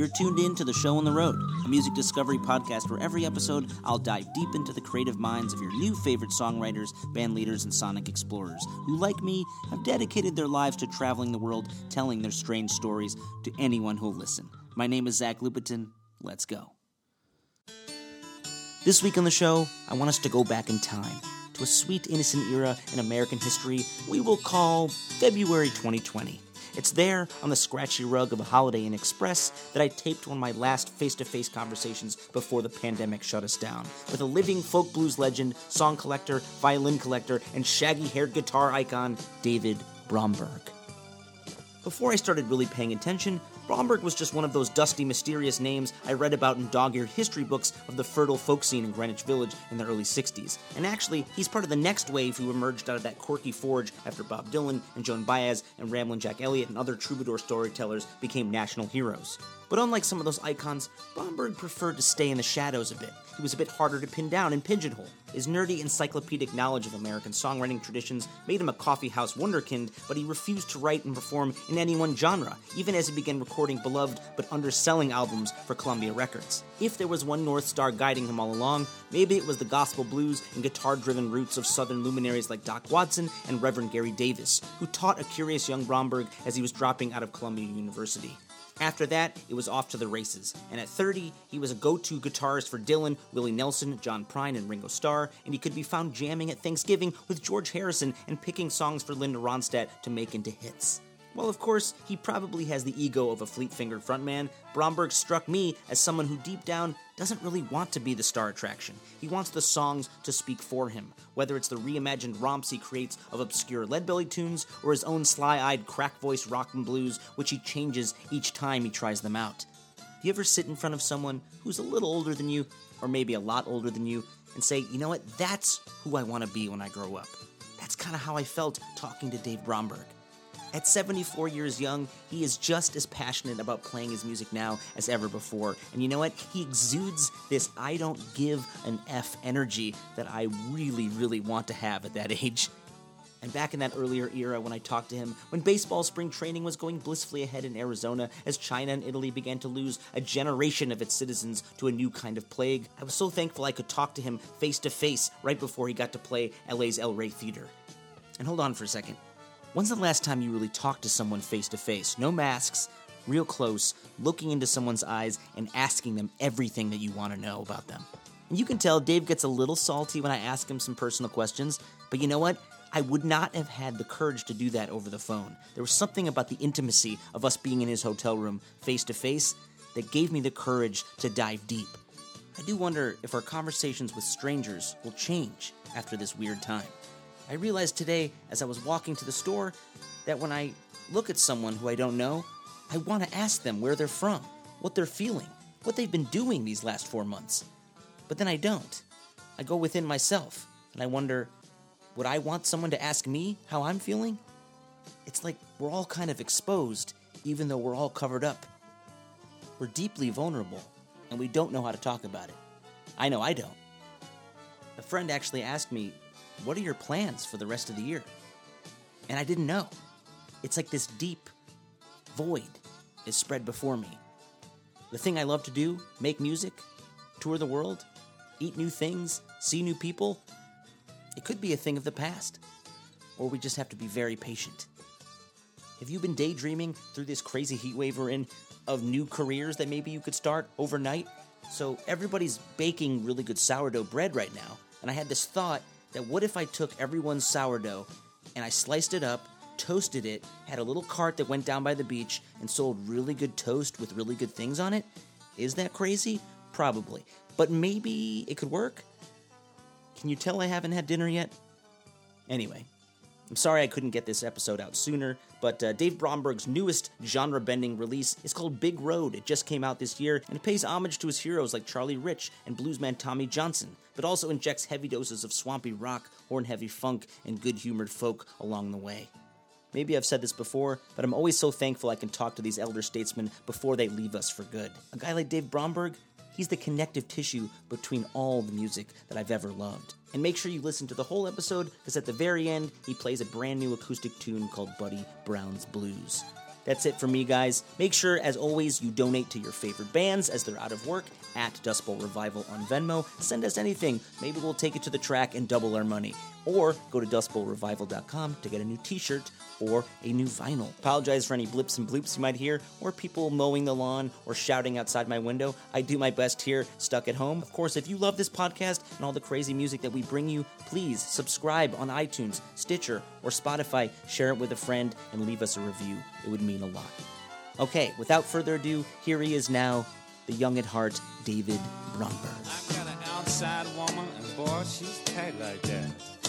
You're tuned in to The Show on the Road, a music discovery podcast where every episode I'll dive deep into the creative minds of your new favorite songwriters, band leaders, and sonic explorers who, like me, have dedicated their lives to traveling the world telling their strange stories to anyone who'll listen. My name is Zach Lupetin. Let's go. This week on the show, I want us to go back in time to a sweet, innocent era in American history we will call February 2020. It's there on the scratchy rug of a Holiday Inn Express that I taped one of my last face to face conversations before the pandemic shut us down with a living folk blues legend, song collector, violin collector, and shaggy haired guitar icon, David Bromberg. Before I started really paying attention, Bromberg was just one of those dusty, mysterious names I read about in dog eared history books of the fertile folk scene in Greenwich Village in the early 60s. And actually, he's part of the next wave who emerged out of that quirky forge after Bob Dylan and Joan Baez and Ramblin' Jack Elliott and other troubadour storytellers became national heroes. But unlike some of those icons, Bromberg preferred to stay in the shadows a bit. He was a bit harder to pin down and pigeonhole. His nerdy encyclopedic knowledge of American songwriting traditions made him a coffeehouse wonderkind, but he refused to write and perform in any one genre, even as he began recording beloved but underselling albums for Columbia Records. If there was one North Star guiding him all along, maybe it was the gospel blues and guitar driven roots of Southern luminaries like Doc Watson and Reverend Gary Davis, who taught a curious young Bromberg as he was dropping out of Columbia University. After that, it was off to the races. And at 30, he was a go to guitarist for Dylan, Willie Nelson, John Prine, and Ringo Starr, and he could be found jamming at Thanksgiving with George Harrison and picking songs for Linda Ronstadt to make into hits. Well, of course, he probably has the ego of a fleet fingered frontman. Bromberg struck me as someone who deep down doesn't really want to be the star attraction. He wants the songs to speak for him, whether it's the reimagined romps he creates of obscure Lead Belly tunes or his own sly eyed crack voice rock and blues, which he changes each time he tries them out. Do you ever sit in front of someone who's a little older than you, or maybe a lot older than you, and say, you know what, that's who I want to be when I grow up? That's kind of how I felt talking to Dave Bromberg. At 74 years young, he is just as passionate about playing his music now as ever before. And you know what? He exudes this I don't give an F energy that I really, really want to have at that age. And back in that earlier era when I talked to him, when baseball spring training was going blissfully ahead in Arizona as China and Italy began to lose a generation of its citizens to a new kind of plague, I was so thankful I could talk to him face to face right before he got to play LA's El Rey Theater. And hold on for a second. When's the last time you really talked to someone face to face? No masks, real close, looking into someone's eyes and asking them everything that you want to know about them. And you can tell Dave gets a little salty when I ask him some personal questions, but you know what? I would not have had the courage to do that over the phone. There was something about the intimacy of us being in his hotel room face to face that gave me the courage to dive deep. I do wonder if our conversations with strangers will change after this weird time. I realized today as I was walking to the store that when I look at someone who I don't know, I want to ask them where they're from, what they're feeling, what they've been doing these last four months. But then I don't. I go within myself and I wonder would I want someone to ask me how I'm feeling? It's like we're all kind of exposed, even though we're all covered up. We're deeply vulnerable, and we don't know how to talk about it. I know I don't. A friend actually asked me what are your plans for the rest of the year? And I didn't know. It's like this deep void is spread before me. The thing I love to do, make music, tour the world, eat new things, see new people, it could be a thing of the past. Or we just have to be very patient. Have you been daydreaming through this crazy heat wave we're in of new careers that maybe you could start overnight? So everybody's baking really good sourdough bread right now. And I had this thought that what if I took everyone's sourdough and I sliced it up, toasted it, had a little cart that went down by the beach and sold really good toast with really good things on it? Is that crazy? Probably. But maybe it could work? Can you tell I haven't had dinner yet? Anyway, I'm sorry I couldn't get this episode out sooner, but uh, Dave Bromberg's newest genre bending release is called Big Road. It just came out this year, and it pays homage to his heroes like Charlie Rich and bluesman Tommy Johnson, but also injects heavy doses of swampy rock, horn heavy funk, and good humored folk along the way. Maybe I've said this before, but I'm always so thankful I can talk to these elder statesmen before they leave us for good. A guy like Dave Bromberg, he's the connective tissue between all the music that I've ever loved. And make sure you listen to the whole episode because at the very end, he plays a brand new acoustic tune called Buddy Brown's Blues. That's it for me, guys. Make sure, as always, you donate to your favorite bands as they're out of work at Dust Bowl Revival on Venmo. Send us anything. Maybe we'll take it to the track and double our money. Or go to dustbowlrevival.com to get a new t shirt or a new vinyl. Apologize for any blips and bloops you might hear, or people mowing the lawn or shouting outside my window. I do my best here, stuck at home. Of course, if you love this podcast and all the crazy music that we bring you, please subscribe on iTunes, Stitcher, or Spotify. Share it with a friend and leave us a review. It would mean a lot. Okay, without further ado, here he is now, the young at heart, David Bromberg. I've got an outside woman, and boy, she's tight like that.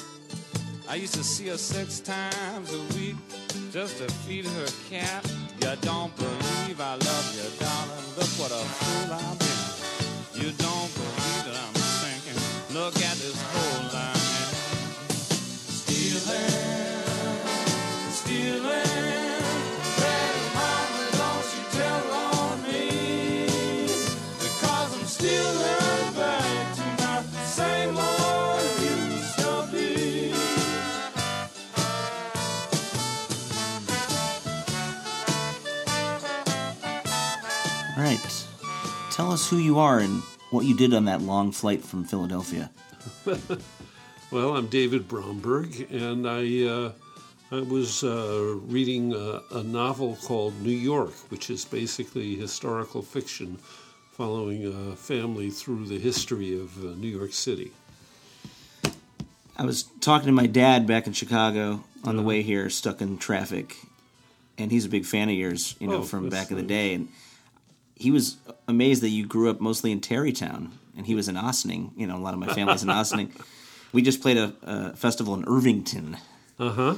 I used to see her six times a week just to feed her cat. You don't believe I love you, darling. Look what a fool I've been. You don't believe that I'm sinking. Look at this whole tell us who you are and what you did on that long flight from Philadelphia. Well, I'm David Bromberg, and I uh, I was uh, reading a, a novel called New York, which is basically historical fiction following a family through the history of uh, New York City. I was talking to my dad back in Chicago on the way here, stuck in traffic, and he's a big fan of yours, you know, Oh, from back in the day. And he was amazed that you grew up mostly in Tarrytown, and he was in Ossining. You know, a lot of my family's in Ossining. We just played a, a festival in Irvington, Uh huh.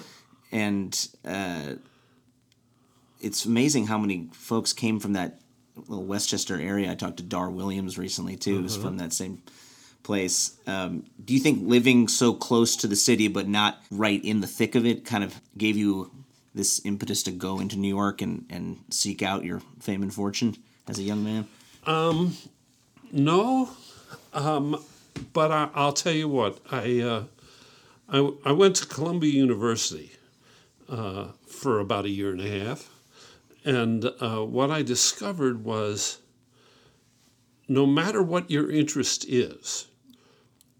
and uh, it's amazing how many folks came from that little Westchester area. I talked to Dar Williams recently too, who's from that same place. Um, do you think living so close to the city but not right in the thick of it kind of gave you this impetus to go into New York and, and seek out your fame and fortune as a young man? No, um, but I, I'll tell you what. I, uh, I I went to Columbia University uh, for about a year and a half, and uh, what I discovered was, no matter what your interest is.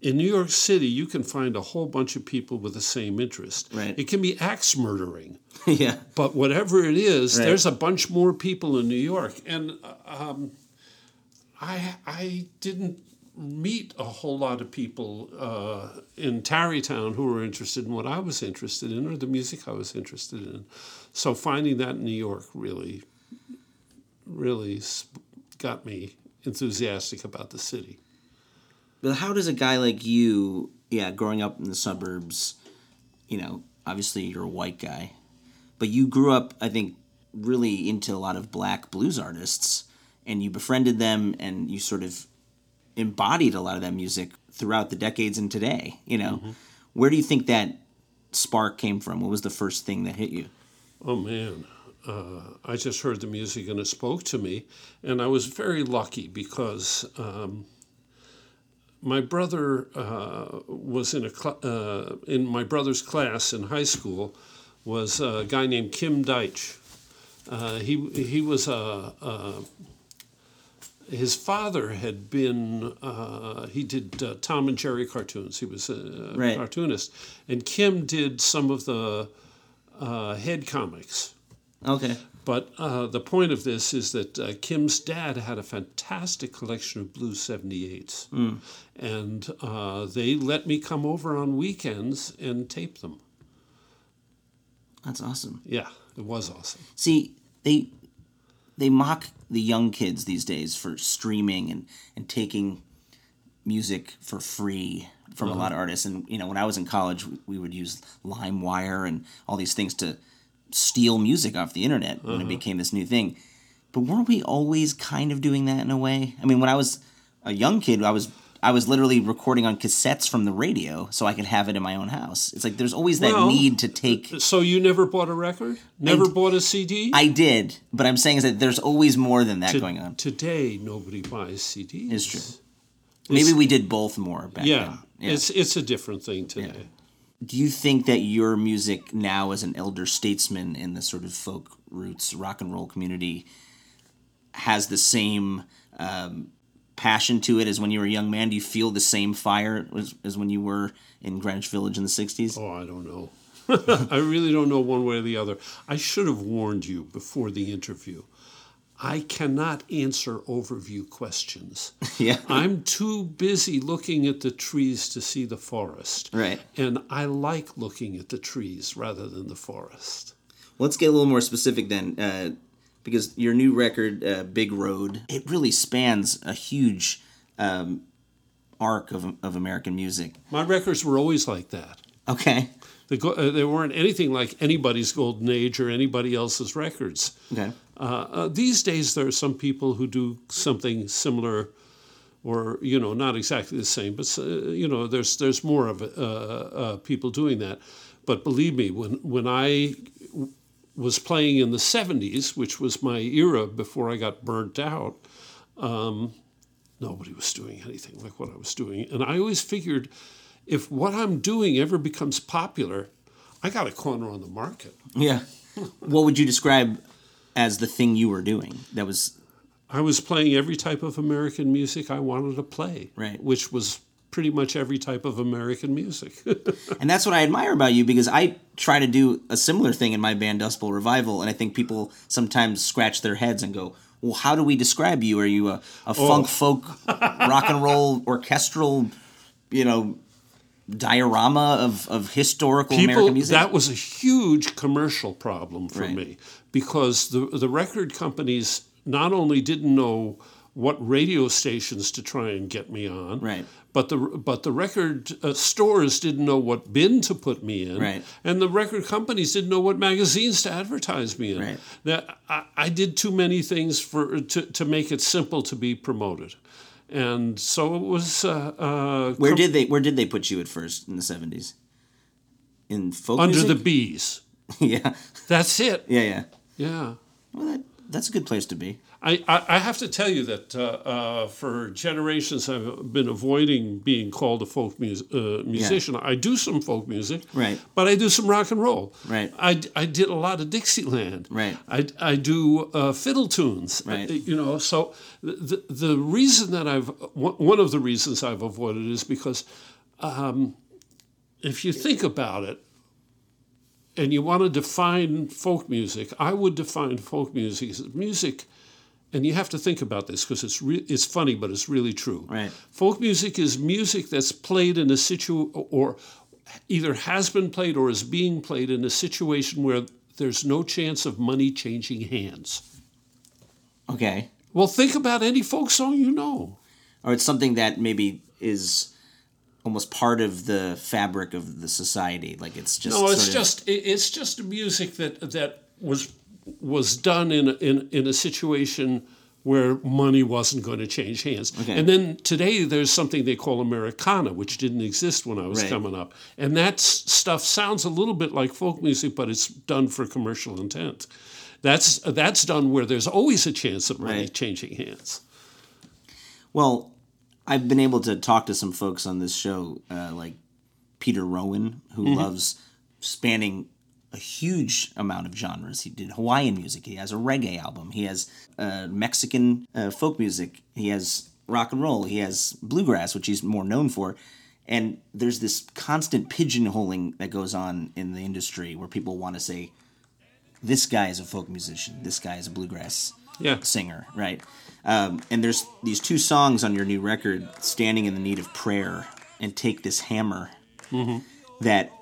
In New York City, you can find a whole bunch of people with the same interest. Right. It can be axe murdering, yeah. but whatever it is, Right. there's a bunch more people in New York, and um, I I didn't meet a whole lot of people uh, in Tarrytown who were interested in what I was interested in or the music I was interested in. So finding that in New York really, really got me enthusiastic about the city. But how does a guy like you, yeah, growing up in the suburbs, you know, obviously you're a white guy, but you grew up, I think, really into a lot of black blues artists, and you befriended them, and you sort of embodied a lot of that music throughout the decades and today. You know, where do you think that spark came from? What was the first thing that hit you? Oh man, uh, I just heard the music and it spoke to me, and I was very lucky because um, my brother uh, was in a cl- uh, in my brother's class in high school was a guy named Kim Deitch. Uh, he he was a, a his father had been uh, he did uh, Tom and Jerry cartoons. He was a Right. cartoonist, and Kim did some of the uh, head comics. Okay. But uh, the point of this is that uh, Kim's dad had a fantastic collection of Blue 78s. And uh, they let me come over on weekends and tape them. That's awesome. Yeah, it was awesome. See, they they mock the young kids these days for streaming and and taking music for free from a lot of artists. And you know, when I was in college, we, we would use LimeWire and all these things to steal music off the internet when it uh-huh. became this new thing. But weren't we always kind of doing that in a way? I mean, when I was a young kid, I was I was literally recording on cassettes from the radio so I could have it in my own house. It's like there's always that Well, need to take uh, So you never bought a record? Never bought a CD? I did, but I'm saying is that there's always more than that To- going on. Today, nobody buys CDs. It's true. Maybe we did both more back Yeah, then. Yeah. It's, it's a different thing today. Do you think that your music now, as an elder statesman in the sort of folk roots rock and roll community, has the same um, passion to it as when you were a young man? Do you feel the same fire as, as when you were in Greenwich Village in the '60s? Oh, I don't know. I really don't know one way or the other. I should have warned you before the interview. I cannot answer overview questions. yeah. I'm too busy looking at the trees to see the forest. Right. And I like looking at the trees rather than the forest. Let's get a little more specific then, uh, because your new record, uh, Big Road, it really spans a huge um, arc of, of American music. My records were always like that. Okay. They, go, uh, they weren't anything like anybody's golden age or anybody else's records. Okay. Uh, uh, these days, there are some people who do something similar, or you know, not exactly the same, but uh, you know, there's there's more of uh, uh, people doing that. But believe me, when when I w- was playing in the '70s, which was my era before I got burnt out, um, nobody was doing anything like what I was doing, and I always figured, if what I'm doing ever becomes popular, I got a corner on the market. Yeah. what would you describe as the thing you were doing that was I was playing every type of American music I wanted to play, Right. which was pretty much every type of American music. and that's what I admire about you because I try to do a similar thing in my band Dust Bowl Revival and I think people sometimes scratch their heads and go, "Well, how do we describe you? Are you a, a oh. funk folk rock and roll orchestral, you know, diorama of, of historical People, American music?" that was a huge commercial problem for Right. me because the the record companies not only didn't know what radio stations to try and get me on, Right. But the but the record uh, stores didn't know what bin to put me in, Right. And the record companies didn't know what magazines to advertise me in. Right. That I, I did too many things for to, to make it simple to be promoted, and so it was. Uh, uh, where did they where did they put you at first in the 70s? In folk under the music? bees? yeah. That's it. Yeah, yeah. Yeah. Well, that, that's a good place to be. I, I, I have to tell you that uh, uh, for generations I've been avoiding being called a folk mus- uh, musician. I do some folk music, Right. But I do some rock and roll, Right. I, I did a lot of Dixieland, Right. I, I do uh, fiddle tunes, Right. Uh, You know, so the the reason that I've one one of the reasons I've avoided is because um, if you think about it, and you want to define folk music, I would define folk music as music, and you have to think about this because it's re- it's funny, but it's really true. Right. Folk music is music that's played in a situ or either has been played or is being played in a situation where there's no chance of money changing hands. Okay. Well, think about any folk song you know. Or it's something that maybe is almost part of the fabric of the society. Like it's just No, it's of- just it's just music that that was was done in a, in in a situation where money wasn't going to change hands. Okay. And then today there's something they call Americana, which didn't exist when I was Right. coming up. And that stuff sounds a little bit like folk music, but it's done for commercial intent. That's that's done where there's always a chance of money Right. changing hands. Well, I've been able to talk to some folks on this show, uh, like Peter Rowan, who Mm-hmm. loves spanning a huge amount of genres. He did Hawaiian music. He has a reggae album. He has uh, Mexican uh, folk music. He has rock and roll. He has bluegrass, which he's more known for. And there's this constant pigeonholing that goes on in the industry where people want to say, this guy is a folk musician, this guy is a bluegrass Yeah. singer, right? Um, and there's these two songs on your new record, "Standing in the Need of Prayer" and "Take This Hammer," that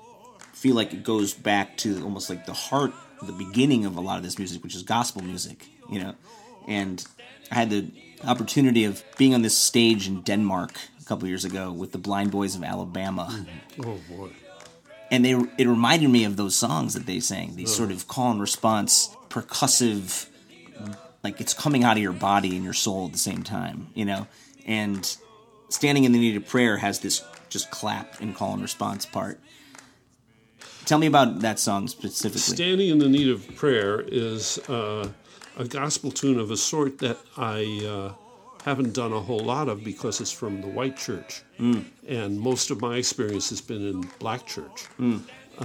feel like it goes back to almost like the heart, the beginning of a lot of this music, which is gospel music, you know. And I had the opportunity of being on this stage in Denmark a couple years ago with the Blind Boys of Alabama Oh boy. and they it reminded me of those songs that they sang these sort of call and response percussive like it's coming out of your body and your soul at the same time you know? And standing in the need of prayer has this just clap and call and response part. Tell me about that song specifically. Standing in the Need of Prayer is uh, a gospel tune of a sort that I uh, haven't done a whole lot of because it's from the white church. And most of my experience has been in black church.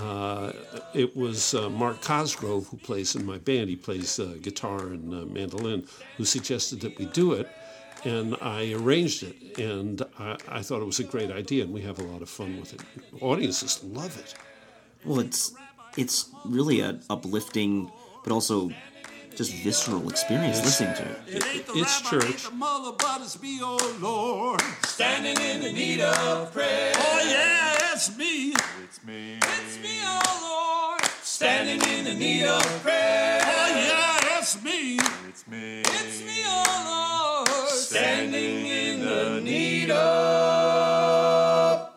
Uh, it was uh, Mark Cosgrove who plays in my band. He plays uh, guitar and uh, mandolin, who suggested that we do it. And I arranged it, and I, I thought it was a great idea, and we have a lot of fun with it. Audiences love it. Well, it's it's really an uplifting, but also just visceral experience listening to it. It ain't the It's rabbi, church. ain't the mother, but it's me, oh Lord. Standing in the need of prayer. Oh, yeah, it's me. It's me. It's me, oh Lord. Standing in the need of prayer. Oh, yeah, it's me. It's me. It's me, oh Lord. Standing in the need of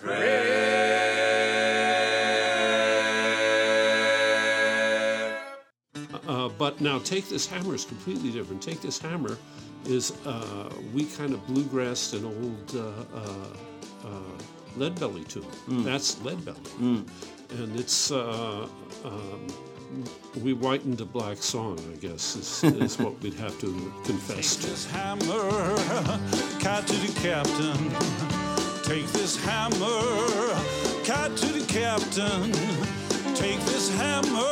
prayer. Uh, but now take this hammer is completely different. Take this hammer is uh, we kind of bluegrassed an old uh, uh, uh, Lead Belly tune. That's Lead Belly, and it's uh, um, we whitened a black song. I guess is, is what we'd have to confess to. this hammer, cat to the captain. Take this hammer, cat to the captain. Take this hammer,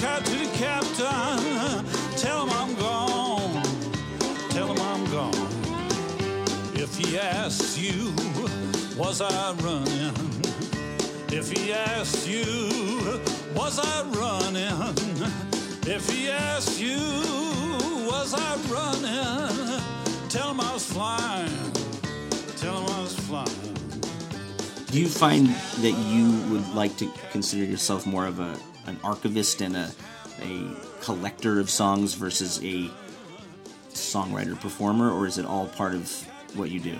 cat to the captain. Tell him I'm gone. Tell him I'm gone. If he asks you, was I running? If he asks you, was I running? If he asks you, was I running? Tell him I was flying. Tell him I was flying. Do you find that you would like to consider yourself more of a an archivist and a a collector of songs versus a songwriter performer, or is it all part of what you do?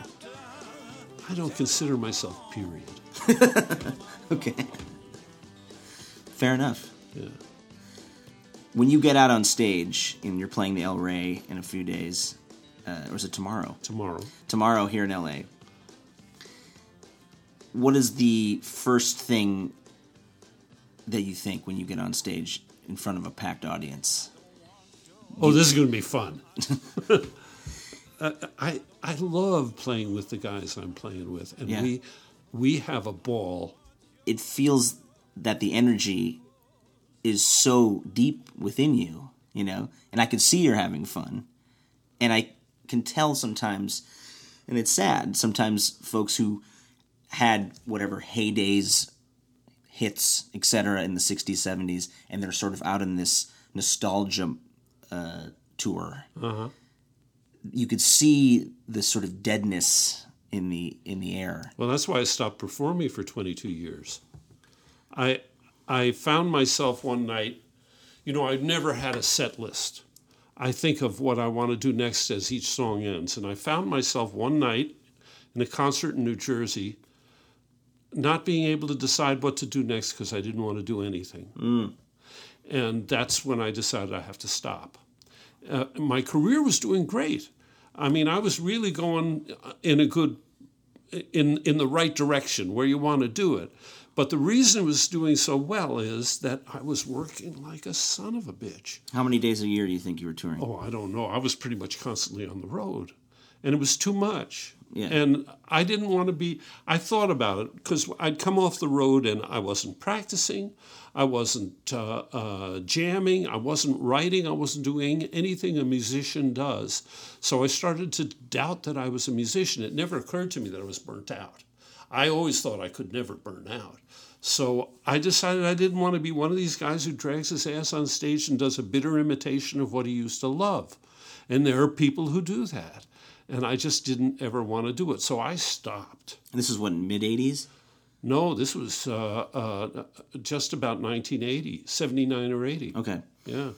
I don't consider myself period. Okay. Fair enough. Yeah. When you get out on stage and you're playing the El Rey in a few days, uh, or is it tomorrow? Tomorrow, Tomorrow here in LA. What is the first thing that you think when you get on stage in front of a packed audience? Oh, this is going to be fun. Uh, I I love playing with the guys I'm playing with, and Yeah. we we have a ball. It feels that the energy is so deep within you, you know, and I can see you're having fun. And I can tell sometimes, and it's sad, sometimes folks who had whatever heydays, hits, etc., in the 60s, 70s, and they're sort of out in this nostalgia uh, tour. You could see this sort of deadness in the in the air. Well, that's why I stopped performing for 22 years. I I found myself one night, you know, I've never had a set list. I think of what I want to do next as each song ends, and I found myself one night in a concert in New Jersey, not being able to decide what to do next because I didn't want to do anything. And that's when I decided I have to stop. Uh, my career was doing great. I mean, I was really going uh, in a good in in the right direction where you want to do it. But the reason it was doing so well is that I was working like a son of a bitch. How many days a year do you think you were touring? Oh, I don't know. I was pretty much constantly on the road, and it was too much. Yeah. And I didn't want to be. I thought about it because I'd come off the road and I wasn't practicing, I wasn't uh, uh, jamming, I wasn't writing, I wasn't doing anything a musician does. So I started to doubt that I was a musician. It never occurred to me that I was burnt out. I always thought I could never burn out. So I decided I didn't want to be one of these guys who drags his ass on stage and does a bitter imitation of what he used to love. And there are people who do that. And I just didn't ever want to do it. So I stopped. And this is what mid '80s. No, this was uh, uh, just about 1980, 79 or 80. Okay. Yeah.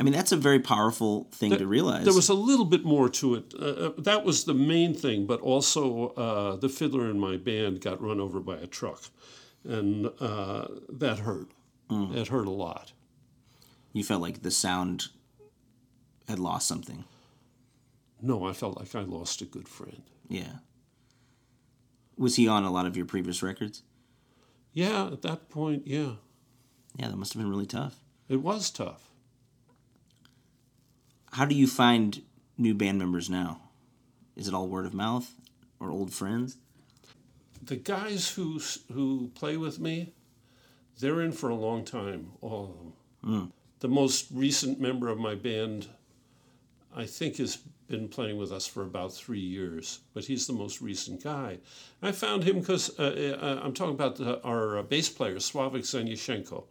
I mean, that's a very powerful thing to realize. There was a little bit more to it. Uh, uh, that was the main thing, but also uh, the fiddler in my band got run over by a truck. And uh, that hurt. It hurt a lot. you felt like the sound had lost something. No, I felt like I lost a good friend. Yeah. Was he on a lot of your previous records? Yeah, at that point, yeah. Yeah, that must have been really tough. It was tough. How do you find new band members now? Is it all word of mouth or old friends? The guys who who play with me, they're in for a long time. All of them. Hmm. The most recent member of my band, I think, has been playing with us for about three years, but he's the most recent guy. I found him because uh, uh, I'm talking about the, our uh, bass player, Suavek Zaniesienko.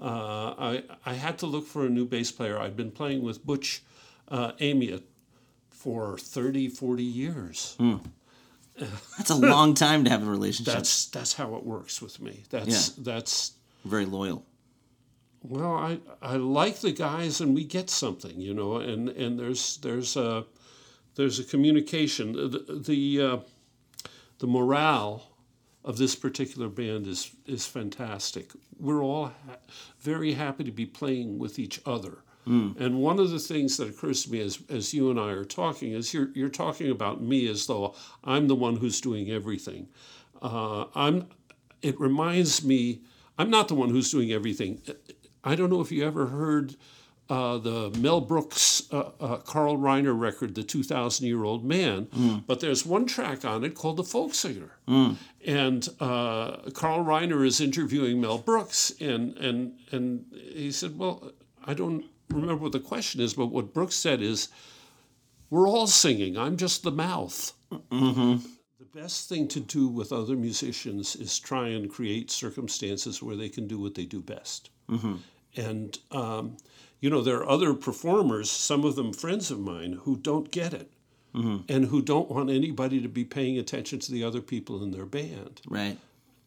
Uh, I, I had to look for a new bass player. I'd been playing with Butch uh, Amiot for 30, 40 years. That's a long time to have a relationship. That's that's how it works with me. That's that's very loyal. well, I I like the guys and we get something, you know, and and there's there's a there's a communication. The the, uh, the morale of this particular band is is fantastic. We're all ha- very happy to be playing with each other. And one of the things that occurs to me as, as you and I are talking is you're, you're talking about me as though I'm the one who's doing everything. Uh, I'm, it reminds me, I'm not the one who's doing everything. I don't know if you ever heard uh, the Mel Brooks uh, uh, Carl Reiner record, The 2,000 Year Old Man, but there's one track on it called The Folk Singer. And uh, Carl Reiner is interviewing Mel Brooks, and, and, and he said, Well, I don't remember what the question is, but what Brooks said is, We're all singing, I'm just the mouth. The best thing to do with other musicians is try and create circumstances where they can do what they do best. And, um, you know, there are other performers, some of them friends of mine, who don't get it and who don't want anybody to be paying attention to the other people in their band. Right.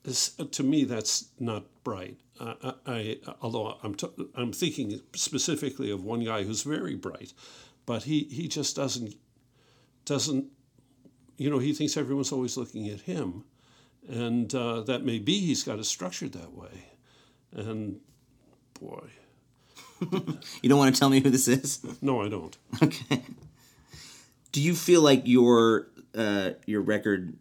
This, to me, that's not bright. I, I, I although I'm t- I'm thinking specifically of one guy who's very bright, but he, he just doesn't doesn't you know he thinks everyone's always looking at him, and uh, that may be he's got it structured that way, and boy, You don't want to tell me who this is? no, I don't. Okay. Do you feel like your uh, your record,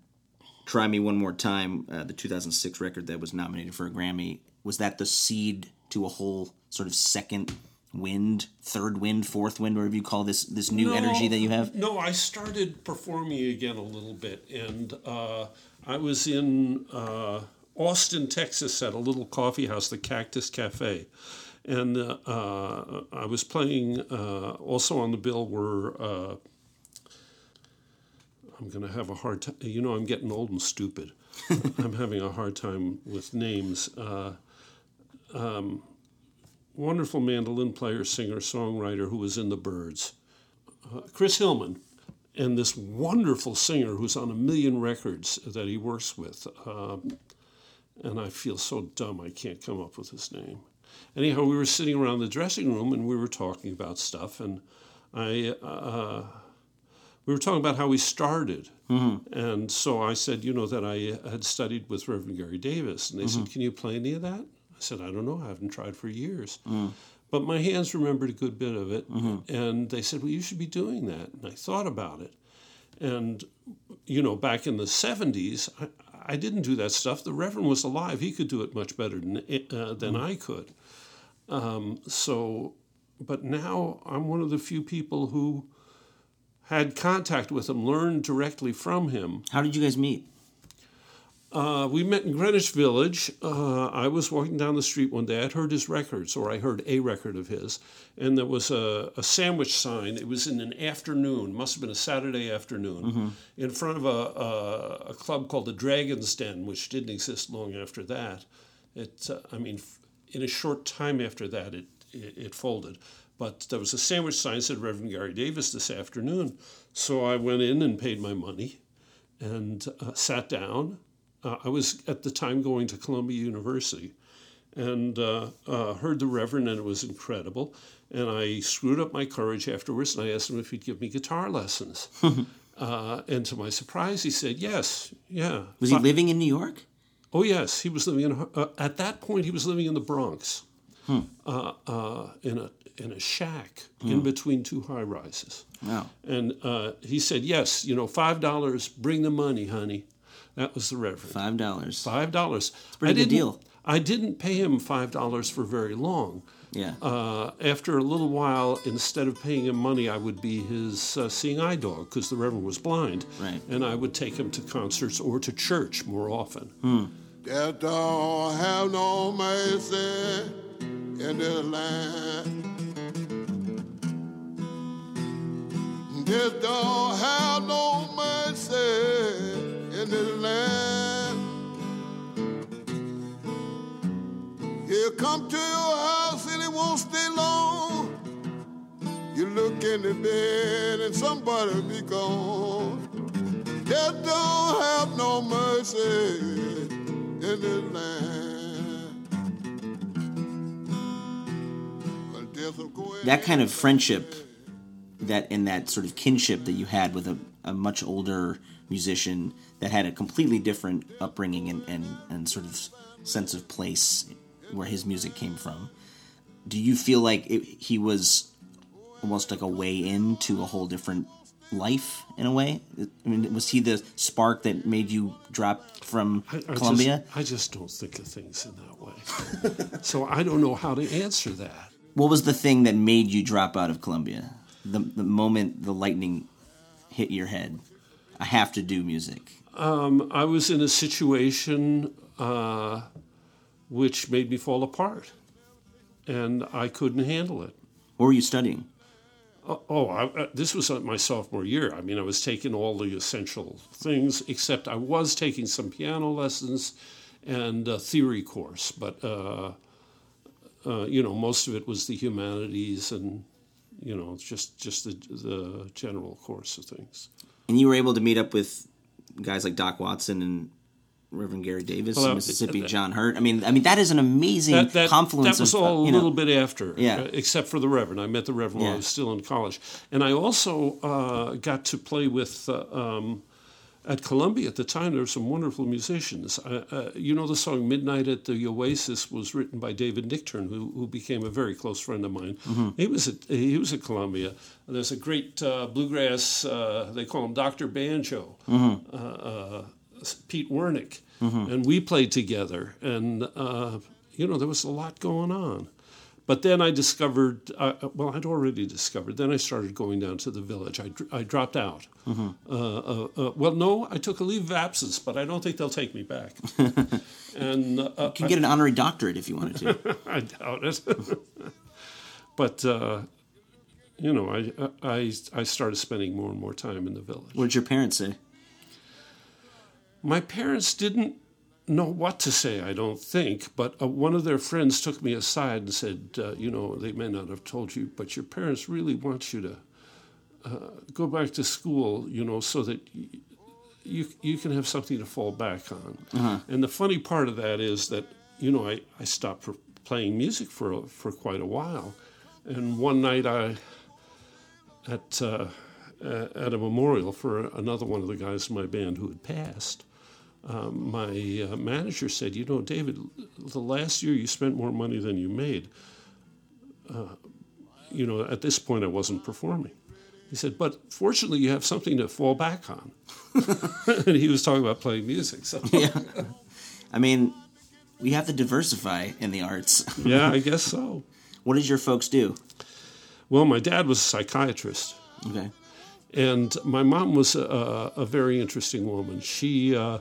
"Try Me One More Time," uh, the 2006 record that was nominated for a Grammy, was that the seed to a whole sort of second wind, third wind, fourth wind, whatever you call this this new energy that you have? No, I started performing again a little bit, and uh, I was in uh, Austin, Texas, at a little coffee house, the Cactus Cafe, and uh, I was playing. Uh, also on the bill were. Uh, I'm going to have a hard time. You know, I'm getting old and stupid. I'm having a hard time with names. Uh, um, wonderful mandolin player, singer, songwriter who was in the Byrds. Uh, Chris Hillman, and this wonderful singer who's on a million records that he works with. Um, and I feel so dumb I can't come up with his name. Anyhow, we were sitting around the dressing room and we were talking about stuff, and I. Uh, we were talking about how we started. Mm-hmm. And so I said, you know, that I had studied with Reverend Gary Davis. And they said, mm-hmm. Can you play any of that? I said, I don't know. I haven't tried for years. Mm-hmm. But my hands remembered a good bit of it. And they said, Well, you should be doing that. And I thought about it. And, you know, back in the 70s, I, I didn't do that stuff. The Reverend was alive. He could do it much better than, uh, than I could. Um, so, but now I'm one of the few people who had contact with him, learned directly from him. How did you guys meet? Uh, we met in Greenwich Village. Uh, I was walking down the street one day. I'd heard his records, or I heard a record of his, and there was a, a sandwich sign. It was in an afternoon, must have been a Saturday afternoon, in front of a, a, a club called the Dragon's Den, which didn't exist long after that. It, uh, I mean, f- in a short time after that, it, it, it folded. But there was a sandwich sign that said Reverend Gary Davis this afternoon. So I went in and paid my money and uh, sat down. Uh, I was at the time going to Columbia University and uh, uh, heard the Reverend, and it was incredible. And I screwed up my courage afterwards, and I asked him if he'd give me guitar lessons. uh, and to my surprise, he said, "Yes, yeah." Was he living in New York? Oh yes, he was living in. Uh, at that point, he was living in the Bronx, uh, uh, in a in a shack in between two high rises. Wow. And uh, he said, "Yes, you know, five dollars. Bring the money, honey." That was the Reverend. Five dollars. Five dollars. pretty I good didn't- deal. I didn't pay him five dollars for very long, Yeah. Uh, after a little while, instead of paying him money, I would be his uh, seeing eye dog because the Reverend was blind. Right. And I would take him to concerts or to church more often. That don't have no mercy in this land. This don't have no mercy in this land. He'll come to your house and he won't stay long. You look in the bed and somebody be gone. That don't have no mercy that kind of friendship that and that sort of kinship that you had with a, a much older musician that had a completely different upbringing and, and, and sort of sense of place where his music came from do you feel like it, he was almost like a way into a whole different life in a way i mean was he the spark that made you drop from I, I columbia Just, I just don't think of things in that way. so I don't know how to answer that. what was the thing that made you drop out of Columbia? The the moment the lightning hit your head, I have to do music. Um, I was in a situation uh, which made me fall apart, and I couldn't handle it. What were you studying? Oh, oh I, uh, this was my sophomore year. I mean, I was taking all the essential things, except I was taking some piano lessons and a theory course. But uh, uh, you know, most of it was the humanities and you know, just just the the general course of things. And you were able to meet up with guys like Doc Watson and Reverend Gary Davis, Well, and Mississippi that- John Hurt. I mean, I mean that is an amazing that, that, confluence that was of all a know, little bit after, Yeah. uh, except for the Reverend. I met the Reverend while I was still in college, and I also uh, got to play with. Uh, um, at Columbia at the time, there were some wonderful musicians. Uh, uh, you know, the song "Midnight at the Oasis" was written by David Nichtern, who, who became a very close friend of mine. Mm-hmm. He was at he was at Columbia. There's a great uh, bluegrass. Uh, they call him Doctor Banjo. Mm-hmm. Pete Wernick, and we played together. And uh, you know, there was a lot going on. But then I discovered, uh, well, I'd already discovered. Then I started going down to the village. I, I dropped out. Uh, uh, uh, well, no, I took a leave of absence, but I don't think they'll take me back. and uh, You can get an honorary doctorate if you wanted to. I doubt it. but uh, you know, I, I I started spending more and more time in the village. what did your parents say? My parents didn't know what to say, I don't think, but uh, one of their friends took me aside and said, uh, You know, they may not have told you, but your parents really want you to uh, go back to school, you know, so that y- you, you can have something to fall back on. And the funny part of that is that, you know, I, I stopped for playing music for, for quite a while. And one night I, at, uh, at a memorial for another one of the guys in my band who had passed, um, my uh, manager said, "You know, David, the last year you spent more money than you made. Uh, you know, at this point I wasn't performing." He said, "But fortunately, you have something to fall back on." and he was talking about playing music. So yeah. I mean, we have to diversify in the arts. yeah, I guess so. what did your folks do? Well, my dad was a psychiatrist. Okay. And my mom was a, a very interesting woman. She uh,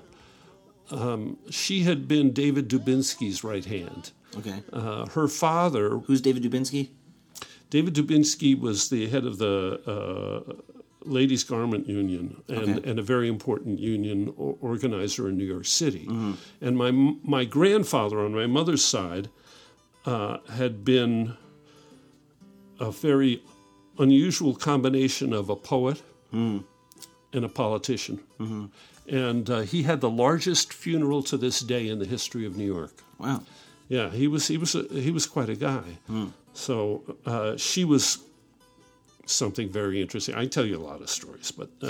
um, she had been David Dubinsky's right hand. Okay. Uh, her father, Who's David Dubinsky? David Dubinsky, was the head of the uh, Ladies Garment Union and, Okay. and a very important union organizer in New York City. And my my grandfather on my mother's side uh, had been a very unusual combination of a poet and a politician. And uh, he had the largest funeral to this day in the history of New York. Wow. Yeah, he was he was a, he was quite a guy. So uh, she was something very interesting. I tell you a lot of stories, but uh,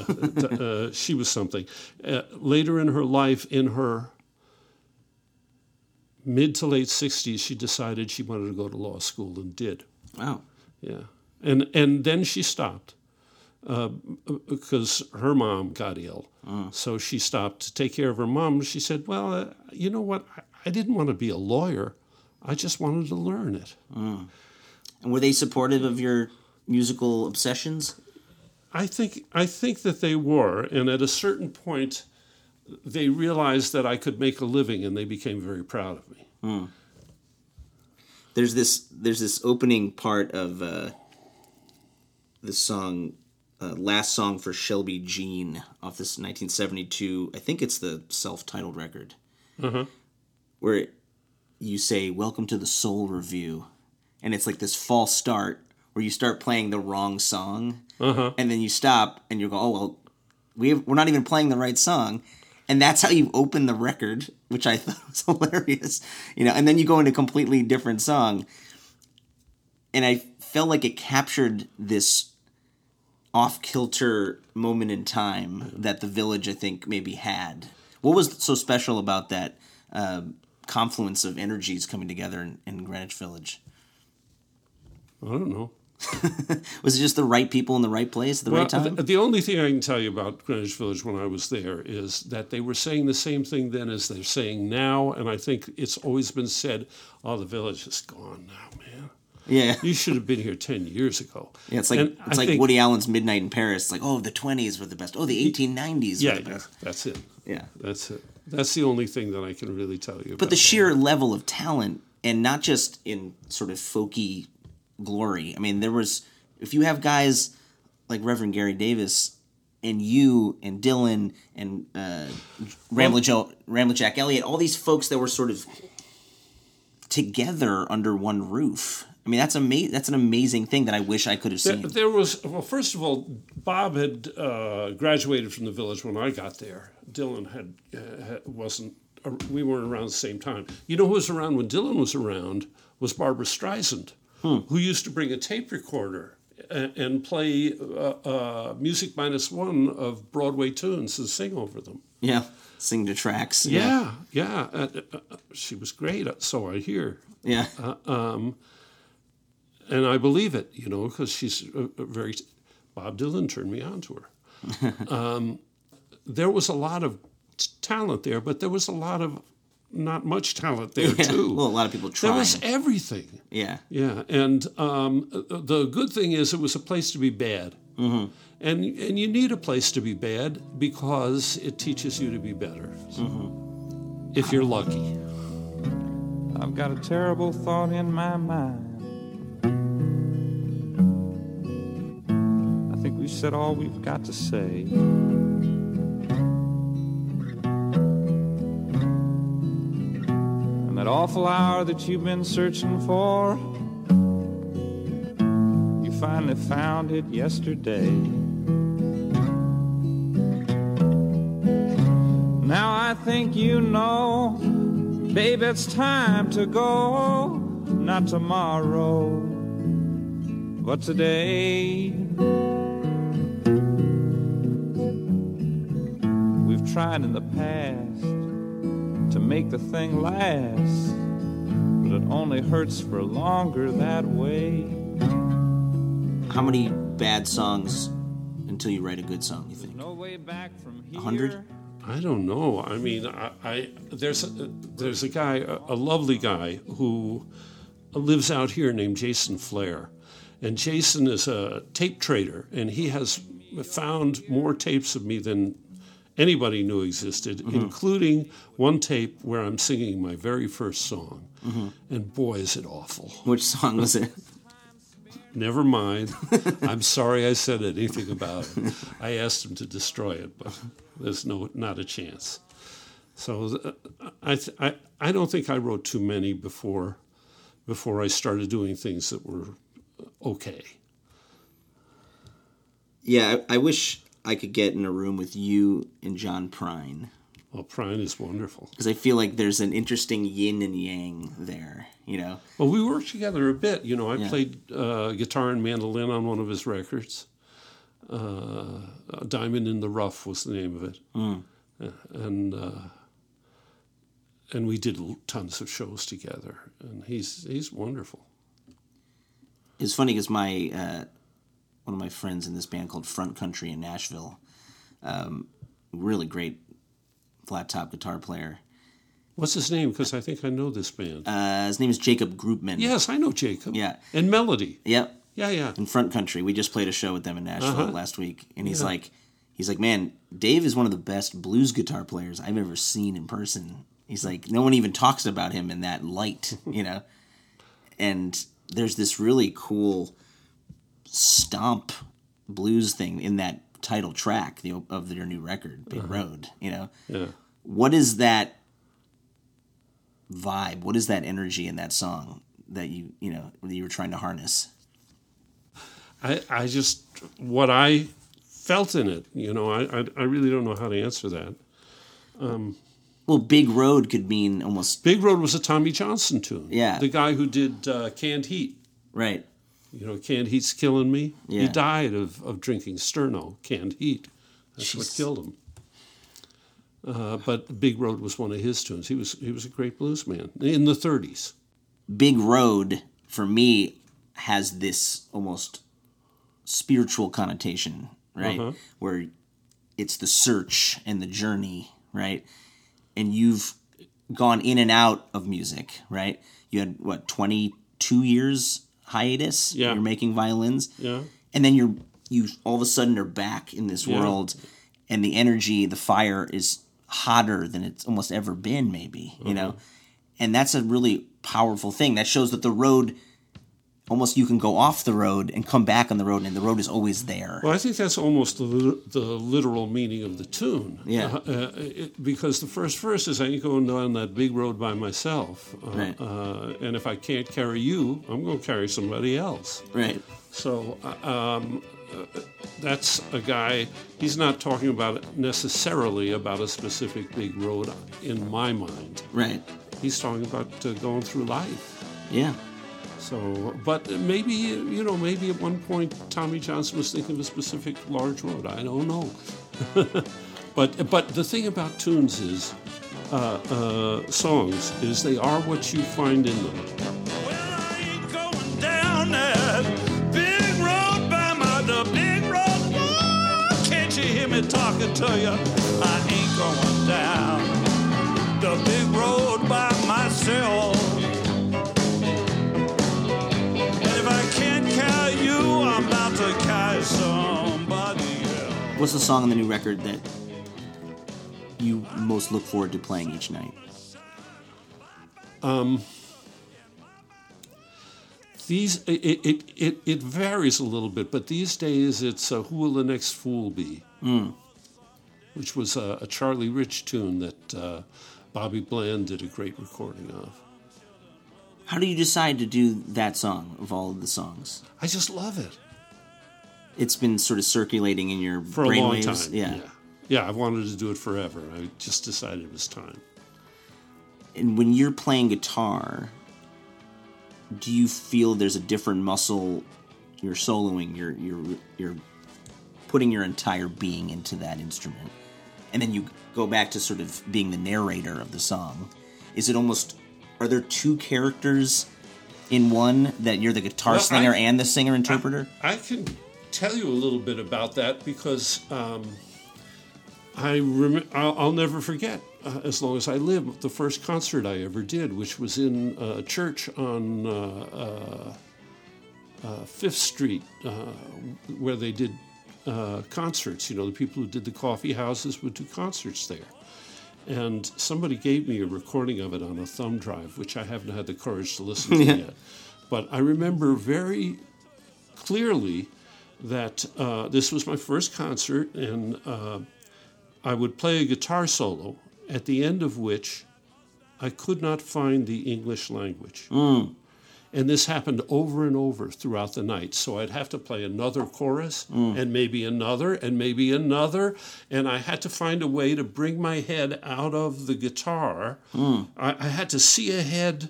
uh, she was something. Uh, later in her life, in her mid to late sixties, she decided she wanted to go to law school and did. Wow. Yeah, and and then she stopped uh, because her mom got ill. So she stopped to take care of her mom. She said, "Well, uh, you know what? I, I didn't want to be a lawyer. I just wanted to learn it." And were they supportive of your musical obsessions? I think I think that they were, and at a certain point, they realized that I could make a living, and they became very proud of me. There's this there's this opening part of uh, the song, uh, last song for Shelby Jean off this 1972. I think it's the self-titled record, where you say "Welcome to the Soul Review," and it's like this false start where you start playing the wrong song, and then you stop and you go, "Oh well, we have, we're not even playing the right song." And that's how you open the record, which I thought was hilarious, you know. And then you go into a completely different song, and I felt like it captured this off kilter moment in time that the village, I think, maybe had. What was so special about that uh, confluence of energies coming together in, in Greenwich Village? I don't know. Was it just the right people in the right place at the Well, right time? the, the only thing I can tell you about Greenwich Village when I was there is that they were saying the same thing then as they're saying now, and I think it's always been said, "Oh, the village is gone now, man. Yeah, You should have been here ten years ago." yeah. It's like And it's I like Woody Allen's Midnight in Paris. It's like, oh, the twenties were the best. Oh, the eighteen nineties Yeah, were the yeah, best. that's it. Yeah. That's it. That's the only thing that I can really tell you. About. But the sheer level of talent, and not just in sort of folky glory. I mean, there was if you have guys like Reverend Gary Davis and you and Dylan and uh, Ramblin' Joe, Ramblin' Jack Elliott, all these folks that were sort of together under one roof. I mean, that's ama- That's an amazing thing that I wish I could have seen. there was well. First of all, Bob had uh, graduated from the village when I got there. Dylan had, uh, wasn't. Uh, we weren't around the same time. You know who was around when Dylan was around was Barbra Streisand, who used to bring a tape recorder and, and play uh, uh, music minus one of Broadway tunes and sing over them. yeah, sing to tracks. Yeah, yeah. Uh, uh, uh, she was great. uh, So I hear. yeah. And I believe it, you know, because she's a, a very. Bob Dylan turned me on to her. um, there was a lot of t- talent there, but there was a lot of not much talent there Yeah. too. Well, a lot of people tried. there was everything. yeah. Yeah, and um, the good thing is it was a place to be bad, mm-hmm. and and you need a place to be bad because it teaches you to be better. If you're lucky. I've got a terrible thought in my mind. We've said all we've got to say. And that awful hour that you've been searching for, you finally found it yesterday. Now I think you know. Babe, it's time to go. Not tomorrow, but today. Tried in the past to make the thing last, but it only hurts for longer that way. How many bad songs until you write a good song? You think? No way back from here. 100? I don't know. I mean, I, I there's a, there's a guy, a, a lovely guy who lives out here named Jason Flair, and Jason is a tape trader, and he has found more tapes of me than anybody knew existed, including one tape where I'm singing my very first song, and boy, is it awful. Which song was it? Never mind. I'm sorry I said anything about it. I asked him to destroy it, but there's no not a chance. So uh, I, th- I I don't think I wrote too many before before I started doing things that were okay. Yeah, I, I wish I could get in a room with you and John Prine Well, Prine is wonderful. because I feel like there's an interesting yin and yang there. You know, Well, we worked together a bit. You know, I Yeah. played uh, guitar and mandolin on one of his records. Uh, Diamond in the Rough was the name of it, Uh, and uh, and we did tons of shows together. And he's he's wonderful. it's funny because my uh, one of my friends in this band called Front Country in Nashville, um, really great flat top guitar player. What's his name? Because I think I know this band. Uh, his name is Jacob Groopman. yes, I know Jacob. Yeah. And Melody. Yep. Yeah, yeah. In Front Country, we just played a show with them in Nashville Uh-huh. last week, and he's like, he's like, man, Dave is one of the best blues guitar players I've ever seen in person. He's like, no one even talks about him in that light, you know. And there's this really cool stomp blues thing in that title track the, of their new record, Big Road. You know, Yeah. what is that vibe? What is that energy in that song that you you know that you were trying to harness? I, I just, what I felt in it, you know, I, I, I really don't know how to answer that. Well, Big Road could mean almost Big Road was a Tommy Johnson tune. Yeah. The guy who did uh, Canned Heat. right. You know, Canned Heat's killing me. Yeah. He died of, of drinking Sterno, canned heat. That's what killed him. Uh, but Big Road was one of his tunes. He was he was a great blues man in the 30s. Big Road for me has this almost spiritual connotation, right? Uh-huh. Where it's the search and the journey, right? And you've gone in and out of music, right? You had what, 22 years hiatus? Yeah. You're making violins. Yeah. and then you're you all of a sudden are back in this Yeah. world and the energy the fire is hotter than it's almost ever been maybe you uh-huh. know and that's a really powerful thing that shows that the road almost you can go off the road and come back on the road and the road is always there Well, I think that's almost the, the literal meaning of the tune. Yeah. Uh, uh, it, because the first verse is, I ain't going down that big road by myself. Uh, Right. uh, and if I can't carry you, I'm going to carry somebody else. right So uh, um, uh, that's a guy, he's not talking about necessarily about a specific big road in my mind. right He's talking about uh, going through life. yeah So, but maybe, you know, maybe at one point Tommy Johnson was thinking of a specific large road. I don't know. but, but the thing about tunes is, uh, uh, songs, is they are what you find in them. Talking to you? I ain't going down the big road by myself. What's the song on the new record that you most look forward to playing each night Um, These, it, it, it, it varies a little bit, but these days it's uh, Who Will the Next Fool Be? Which was a, a Charlie Rich tune that uh, Bobby Bland did a great recording of. how do you decide to do that song of all of the songs I just love it. It's been sort of circulating in your For a long brainwaves. time. yeah yeah. Yeah, I wanted to do it forever. I just decided it was time. and when you're playing guitar, do you feel there's a different muscle you're soloing? You're you're you're putting your entire being into that instrument, and then you go back to sort of being the narrator of the song. Is it almost? Are there two characters in one that you're the guitar Well, slinger I- and the singer interpreter? I can tell you a little bit about that because um, I rem- I'll, I'll never forget, uh, as long as I live, the first concert I ever did, which was in a church on uh, uh, uh, Fifth Street, uh, where they did uh, concerts. You know, the people who did the coffee houses would do concerts there. And somebody gave me a recording of it on a thumb drive, which I haven't had the courage to listen to yet. But I remember very clearly that uh, this was my first concert, and uh, I would play a guitar solo, at the end of which I could not find the English language. And this happened over and over throughout the night. So I'd have to play another chorus and maybe another and maybe another. And I had to find a way to bring my head out of the guitar. I, I had to see ahead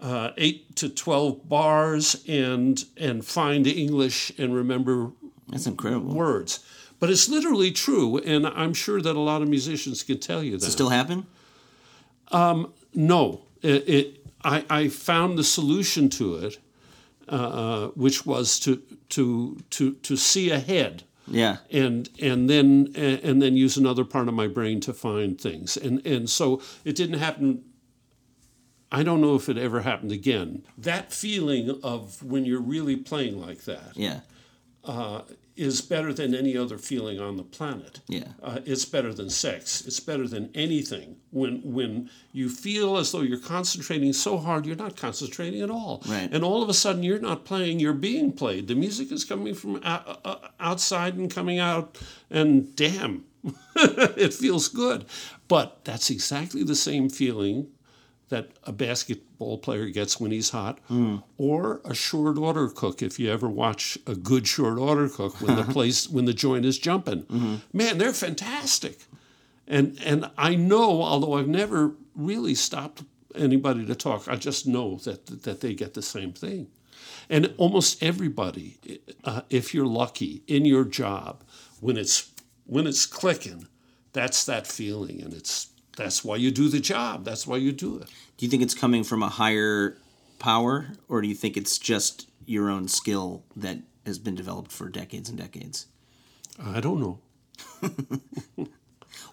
uh, eight to 12 bars and, and find English and remember That's incredible. words. But it's literally true. And I'm sure that a lot of musicians can tell you that. Does it still happen? Um, No, it, it I, I found the solution to it, uh, which was to to to to see ahead. Yeah. And and then and then use another part of my brain to find things, and and so it didn't happen I don't know if it ever happened again. That feeling of when you're really playing like that Yeah. is better than any other feeling on the planet. Yeah. Uh, it's better than sex. It's better than anything. When when you feel as though you're concentrating so hard, you're not concentrating at all. Right. And all of a sudden, you're not playing. You're being played. The music is coming from uh, outside and coming out, and damn, it feels good. But that's exactly the same feeling that a basketball player gets when he's hot, or a short order cook. If you ever watch a good short order cook when the place when the joint is jumping, man, they're fantastic. And and I know, although I've never really stopped anybody to talk, I just know that that they get the same thing. And almost everybody, uh, if you're lucky in your job, when it's when it's clicking, that's that feeling, and it's that's why you do the job. That's why you do it. Do you think it's coming from a higher power, or do you think it's just your own skill that has been developed for decades and decades? I don't know.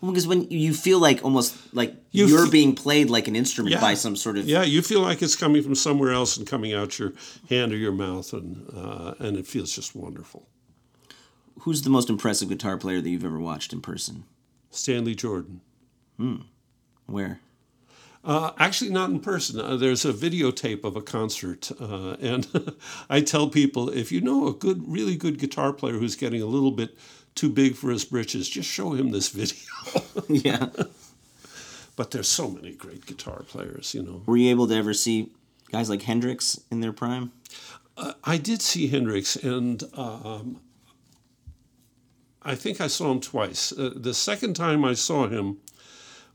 Well, because when you feel like almost like You you are fe- being played like an instrument Yeah. by some sort of Yeah, you feel like it's coming from somewhere else and coming out your hand or your mouth, and uh, and it feels just wonderful. Who's the most impressive guitar player that you've ever watched in person? Stanley Jordan. Where? Uh, actually, not in person. Uh, there's a videotape of a concert, uh, and I tell people if you know a good, really good guitar player who's getting a little bit too big for his britches, just show him this video. yeah. but there's so many great guitar players, you know. Were you able to ever see guys like Hendrix in their prime? I did see Hendrix, and um, I think I saw him twice. Uh, the second time I saw him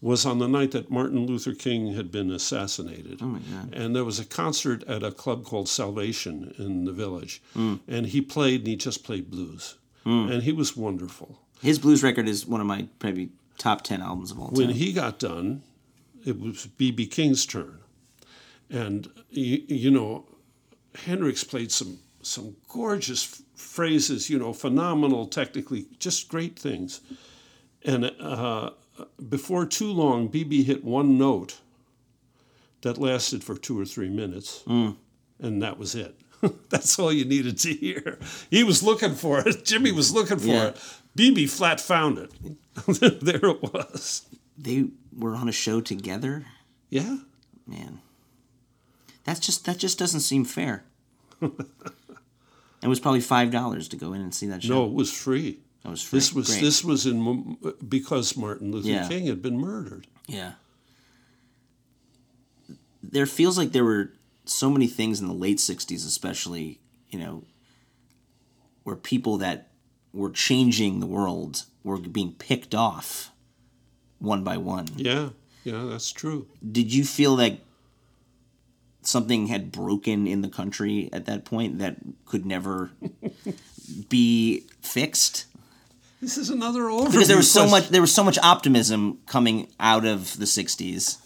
was on the night that Martin Luther King had been assassinated. Oh my God. And there was a concert at a club called Salvation in the village. And he played, and he just played blues. And he was wonderful. His blues record is one of my probably top ten albums of all time. When he got done, it was B.B. King's turn. And, you, you know, Hendrix played some, some gorgeous phrases, you know, phenomenal technically, just great things. And uh, before too long, BB hit one note that lasted for two or three minutes, and that was it. That's all you needed to hear. He was looking for it. Jimmy was looking for Yeah. it. BB flat found it. there it was. they were on a show together. Yeah. Man, that's just that just doesn't seem fair. it was probably five dollars to go in and see that show. No, it was free. That was free. This was Great. this was in because Martin Luther Yeah. King had been murdered. Yeah. There feels like there were so many things in the late 60s, especially, you know, where people that were changing the world were being picked off one by one. Yeah, yeah, that's true. Did you feel like something had broken in the country at that point that could never be fixed? This is another overview. Because there was so question. much there was so much optimism coming out of the 60s.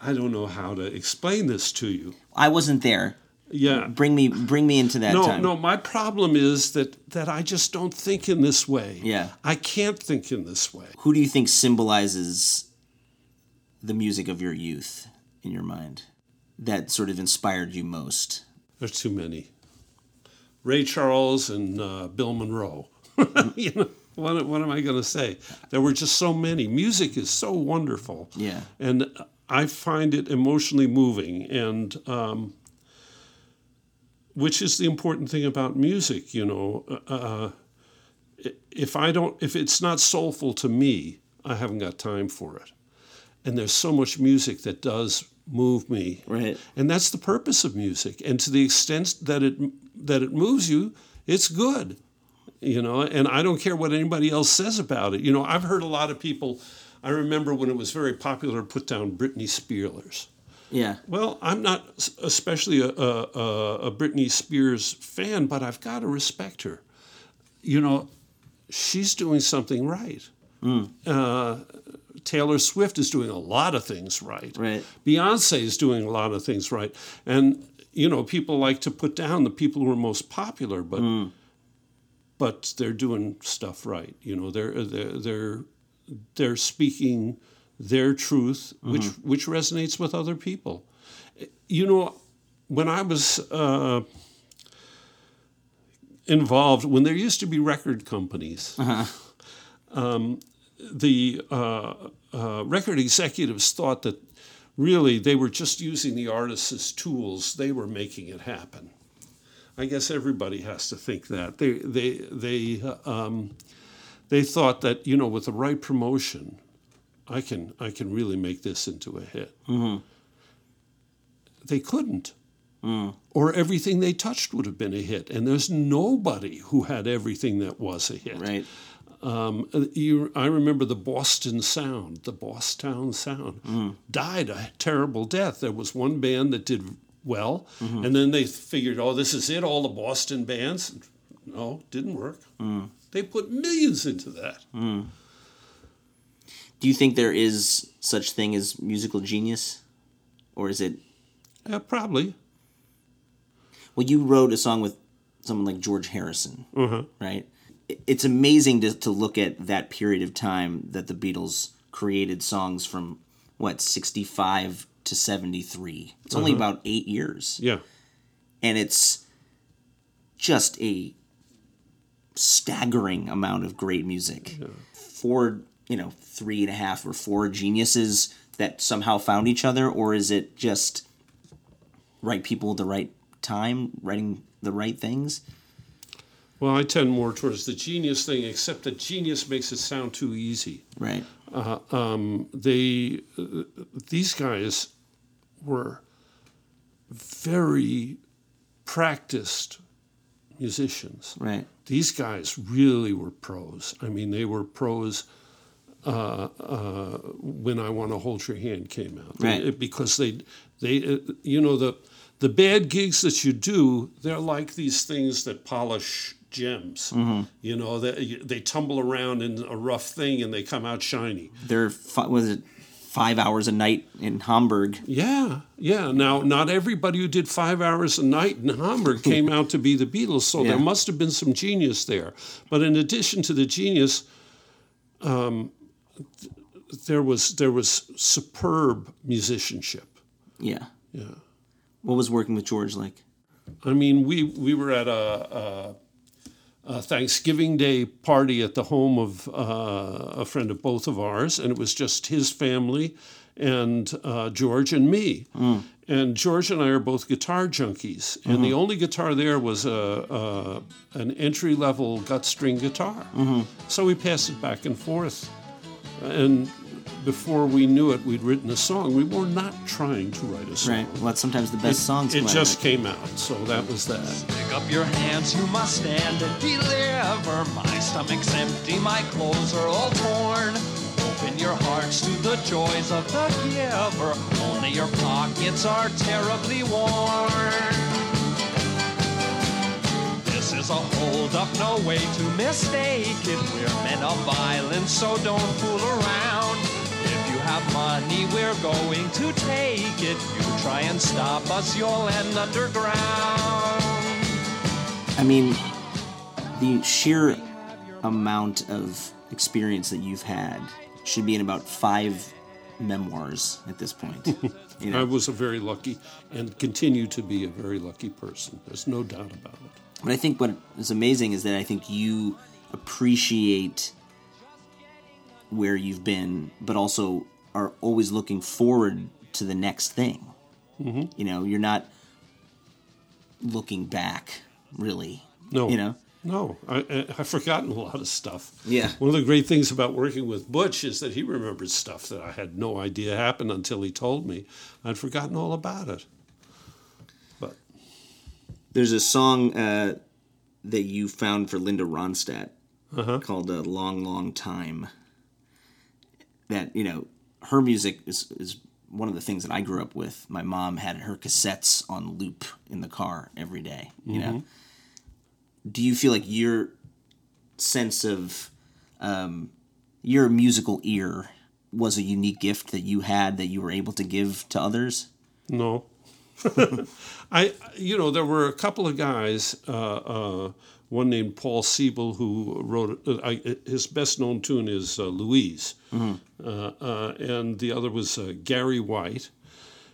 I don't know how to explain this to you. I wasn't there. Yeah. Bring me bring me into that No, time. no. My problem is that that I just don't think in this way. Yeah. I can't think in this way. Who do you think symbolizes the music of your youth in your mind that sort of inspired you most? There's too many. Ray Charles and uh, Bill Monroe. you know, what, what am I going to say? There were just so many. Music is so wonderful. Yeah. And I find it emotionally moving. And um, which is the important thing about music, you know. Uh, if I don't, if it's not soulful to me, I haven't got time for it. And there's so much music that does move me. Right. And that's the purpose of music. And to the extent that it that it moves you, it's good. You know, and I don't care what anybody else says about it. You know, I've heard a lot of people I remember when it was very popular to put down Britney Spears. Yeah. Well, I'm not especially a, a, a, Britney Spears fan, but I've got to respect her. You know, she's doing something right. Uh, Taylor Swift is doing a lot of things right. Right. Beyonce is doing a lot of things right. And, you know, people like to put down the people who are most popular, but but they're doing stuff right. You know, they're they're they're, they're speaking their truth, which which resonates with other people, You know, when I was uh, involved, when there used to be record companies, um, the uh, uh, record executives thought that really they were just using the artists as tools. They were making it happen. I guess everybody has to think that. They they they um, they thought that you know with the right promotion, I can I can really make this into a hit. They couldn't. Or everything they touched would have been a hit, and there's nobody who had everything that was a hit. Right. Um, you, I remember the Boston Sound, the Boston Sound, died a terrible death. There was one band that did well, mm-hmm. and then they figured, oh, this is it, all the Boston bands. No, didn't work. Mm. They put millions into that. Mm. Do you think there is such thing as musical genius, or is it? Yeah, probably. Well, you wrote a song with someone like George Harrison, Uh-huh. right? It's amazing to to look at that period of time that the Beatles created songs from what sixty five to seventy three. It's only about eight years. Yeah. and it's just a staggering amount of great music. Four, you know, three and a half or four geniuses that somehow found each other, or is it just right people at the right time, writing the right things? Well, I tend more towards the genius thing, except that genius makes it sound too easy. Right. Uh, um, they, uh, these guys were very practiced musicians. Right. These guys really were pros. I mean, they were pros uh, uh, when I Want to Hold Your Hand came out. Right. Because they, they, uh, you know, the, the bad gigs that you do, they're like these things that polish gems. You know, they, they tumble around in a rough thing and they come out shiny. They're was it five hours a night in Hamburg? Yeah, yeah. Now, not everybody who did five hours a night in Hamburg came out to be the Beatles, so Yeah. there must have been some genius there. But in addition to the genius, um, th- there was there was superb musicianship. Yeah. Yeah. What was working with George like? I mean, we we were at a, a, a Thanksgiving Day party at the home of uh, a friend of both of ours, and it was just his family and uh, George and me. And George and I are both guitar junkies, and the only guitar there was a, a an entry level gut string guitar. So we passed it back and forth, and. Before we knew it, we'd written a song. We were not trying to write a song. Right. Well, that's sometimes the best songs. It come out just came out, so that was that. Pick up your hands, you must stand and deliver. My stomach's empty, my clothes are all torn. Open your hearts to the joys of the giver. Only your pockets are terribly worn. This is a hold up, no way to mistake it. We're men of violence, so don't fool around. If you have money, we're going to take it. You try and stop us, you'll end underground. I mean, the sheer amount of experience that you've had should be in about five memoirs at this point. You I was a very lucky and continue to be a very lucky person. There's no doubt about it. but I think what is amazing is that I think you appreciate where you've been, but also are always looking forward to the next thing. Mm-hmm. You know, you're not looking back, really. No, You know? no, I, I've forgotten a lot of stuff. Yeah. One of the great things about working with Butch is that he remembers stuff that I had no idea happened until he told me. I'd forgotten all about it. But There's a song uh, that you found for Linda Ronstadt Uh-huh. called "A Long, Long Time." That you know, her music is is one of the things that I grew up with. My mom had her cassettes on loop in the car every day. You know, do you feel like your sense of um, your musical ear was a unique gift that you had that you were able to give to others? No. I, you know, there were a couple of guys. Uh, uh, one named Paul Siebel who wrote uh, I, his best known tune is uh, Louise, uh, uh, and the other was uh, Gary White,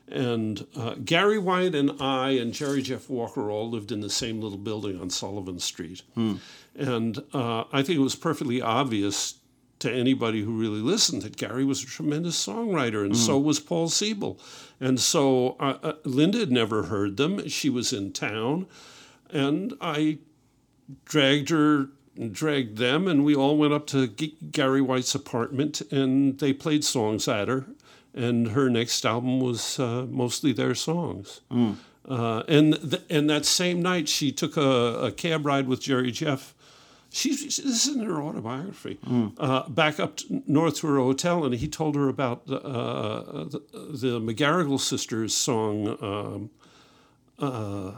And uh, Gary White and I and Jerry Jeff Walker all lived in the same little building on Sullivan Street. And uh, I think it was perfectly obvious to anybody who really listened that Gary was a tremendous songwriter, and so was Paul Siebel. And so uh, uh, Linda had never heard them. She was in town, and I dragged her and dragged them, and we all went up to G- Gary White's apartment, and they played songs at her. And her next album was uh, mostly their songs. Uh, and th- and that same night, she took a, a cab ride with Jerry Jeff. She, she- this is in her autobiography. Uh, back up to, north to her hotel, and he told her about the, uh, the, the McGarrigle sisters' song um, uh,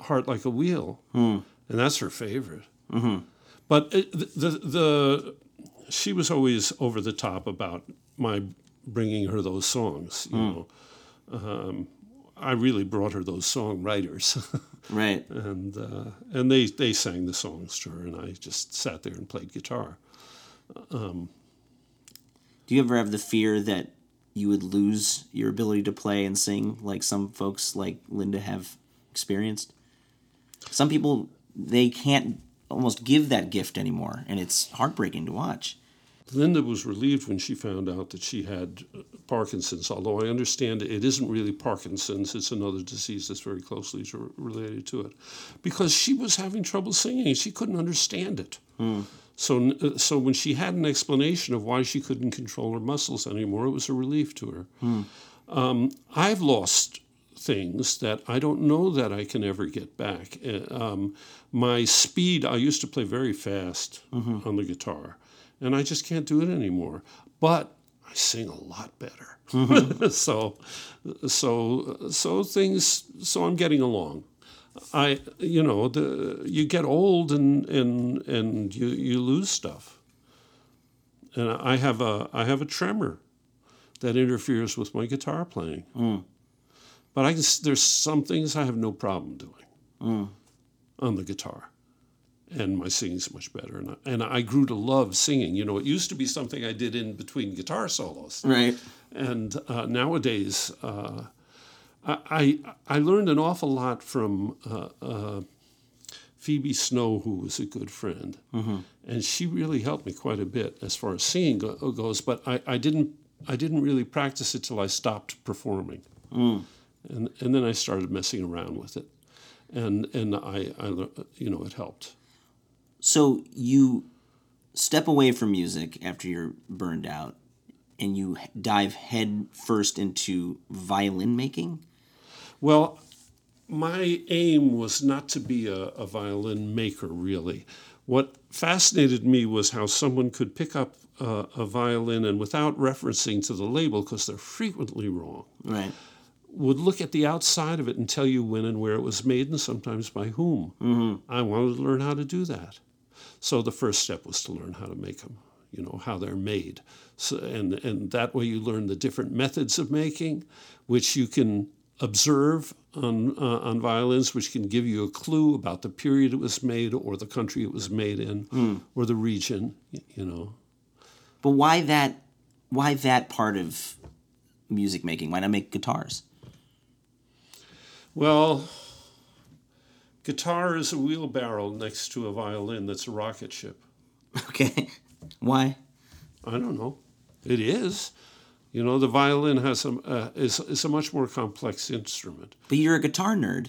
"Heart Like a Wheel," and that's her favorite. But it, the, the the she was always over the top about my bringing her those songs. You know, um, I really brought her those songwriters. Right. and uh, and they they sang the songs to her, and I just sat there and played guitar. Do you ever have the fear that you would lose your ability to play and sing like some folks like Linda have experienced? Some people they can't almost give that gift anymore and it's heartbreaking to watch. Linda was relieved when she found out that she had uh, Parkinson's, although I understand it isn't really Parkinson's, it's another disease that's very closely related to it. Because she was having trouble singing, she couldn't understand it. So, uh, so when she had an explanation of why she couldn't control her muscles anymore, it was a relief to her. Um, I've lost things that I don't know that I can ever get back. Uh, Um, my speed, I used to play very fast on the guitar, and I just can't do it anymore. But I sing a lot better. so, so, so things. So I'm getting along. I, you know, the you get old and and and you you lose stuff. And I have a I have a tremor that interferes with my guitar playing. But I can, there's some things I have no problem doing on the guitar, and my singing's much better. And I, and I grew to love singing. You know, it used to be something I did in between guitar solos, Right. and uh, nowadays uh, I, I I learned an awful lot from. Uh, uh, Phoebe Snow, who was a good friend, and she really helped me quite a bit as far as singing go- goes. But I, I didn't I didn't really practice it till I stopped performing, and and then I started messing around with it, and and I, I you know it helped. So you step away from music after you're burned out and you dive head first into violin making? Well, my aim was not to be a, a violin maker, really. What fascinated me was how someone could pick up uh, a violin and, without referencing to the label, because they're frequently wrong, Right. Would look at the outside of it and tell you when and where it was made and sometimes by whom. Mm-hmm. I wanted to learn how to do that. So the first step was to learn how to make them, you know, how they're made. So, and, and that way you learn the different methods of making, which you can observe on, uh, on violins, which can give you a clue about the period it was made or the country it was made in or the region, you know. But why that why that part of music making? Why not make guitars? Well, guitar is a wheelbarrow next to a violin that's a rocket ship. Okay. Why? I don't know. It is. You know, the violin has a, uh, is, is a much more complex instrument. But you're a guitar nerd.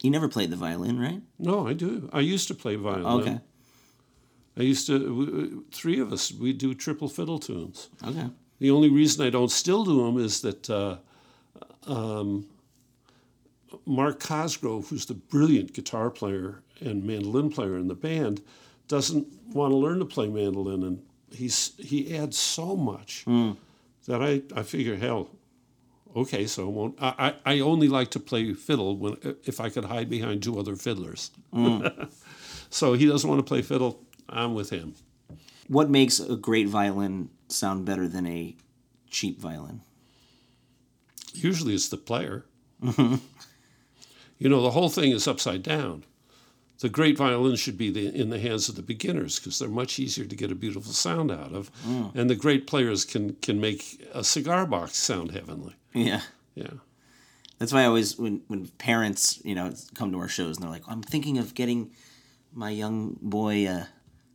You never played the violin, right? No, I do. I used to play violin. Okay. I used to, w- three of us, we do triple fiddle tunes. Okay. The only reason I don't still do them is that uh, um, Mark Cosgrove, who's the brilliant guitar player and mandolin player in the band, doesn't want to learn to play mandolin, and he's he adds so much hmm. that I, I figure, hell, okay, so I won't. I, I I only like to play fiddle when if I could hide behind two other fiddlers. Hmm. so he doesn't want to play fiddle. I'm with him. What makes a great violin sound better than a cheap violin? Usually it's the player. you know, the whole thing is upside down. The great violin should be the, in the hands of the beginners because they're much easier to get a beautiful sound out of. Mm. And the great players can, can make a cigar box sound heavenly. Yeah. Yeah. That's why I always when when parents you know come to our shows and they're like, I'm thinking of getting my young boy a,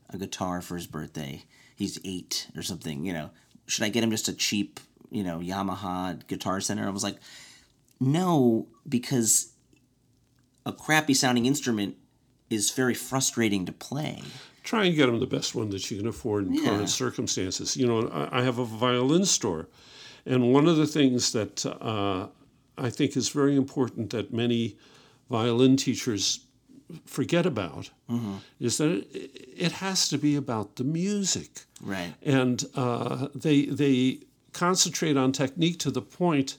a guitar for his birthday. He's eight or something. You know, should I get him just a cheap you know Yamaha Guitar Center? I was like, no, because a crappy sounding instrument is very frustrating to play. Try and get them the best one that you can afford in Yeah. current circumstances. You know, I, I have a violin store, and one of the things that uh, I think is very important that many violin teachers forget about is that it, it has to be about the music Right. and uh, they they concentrate on technique to the point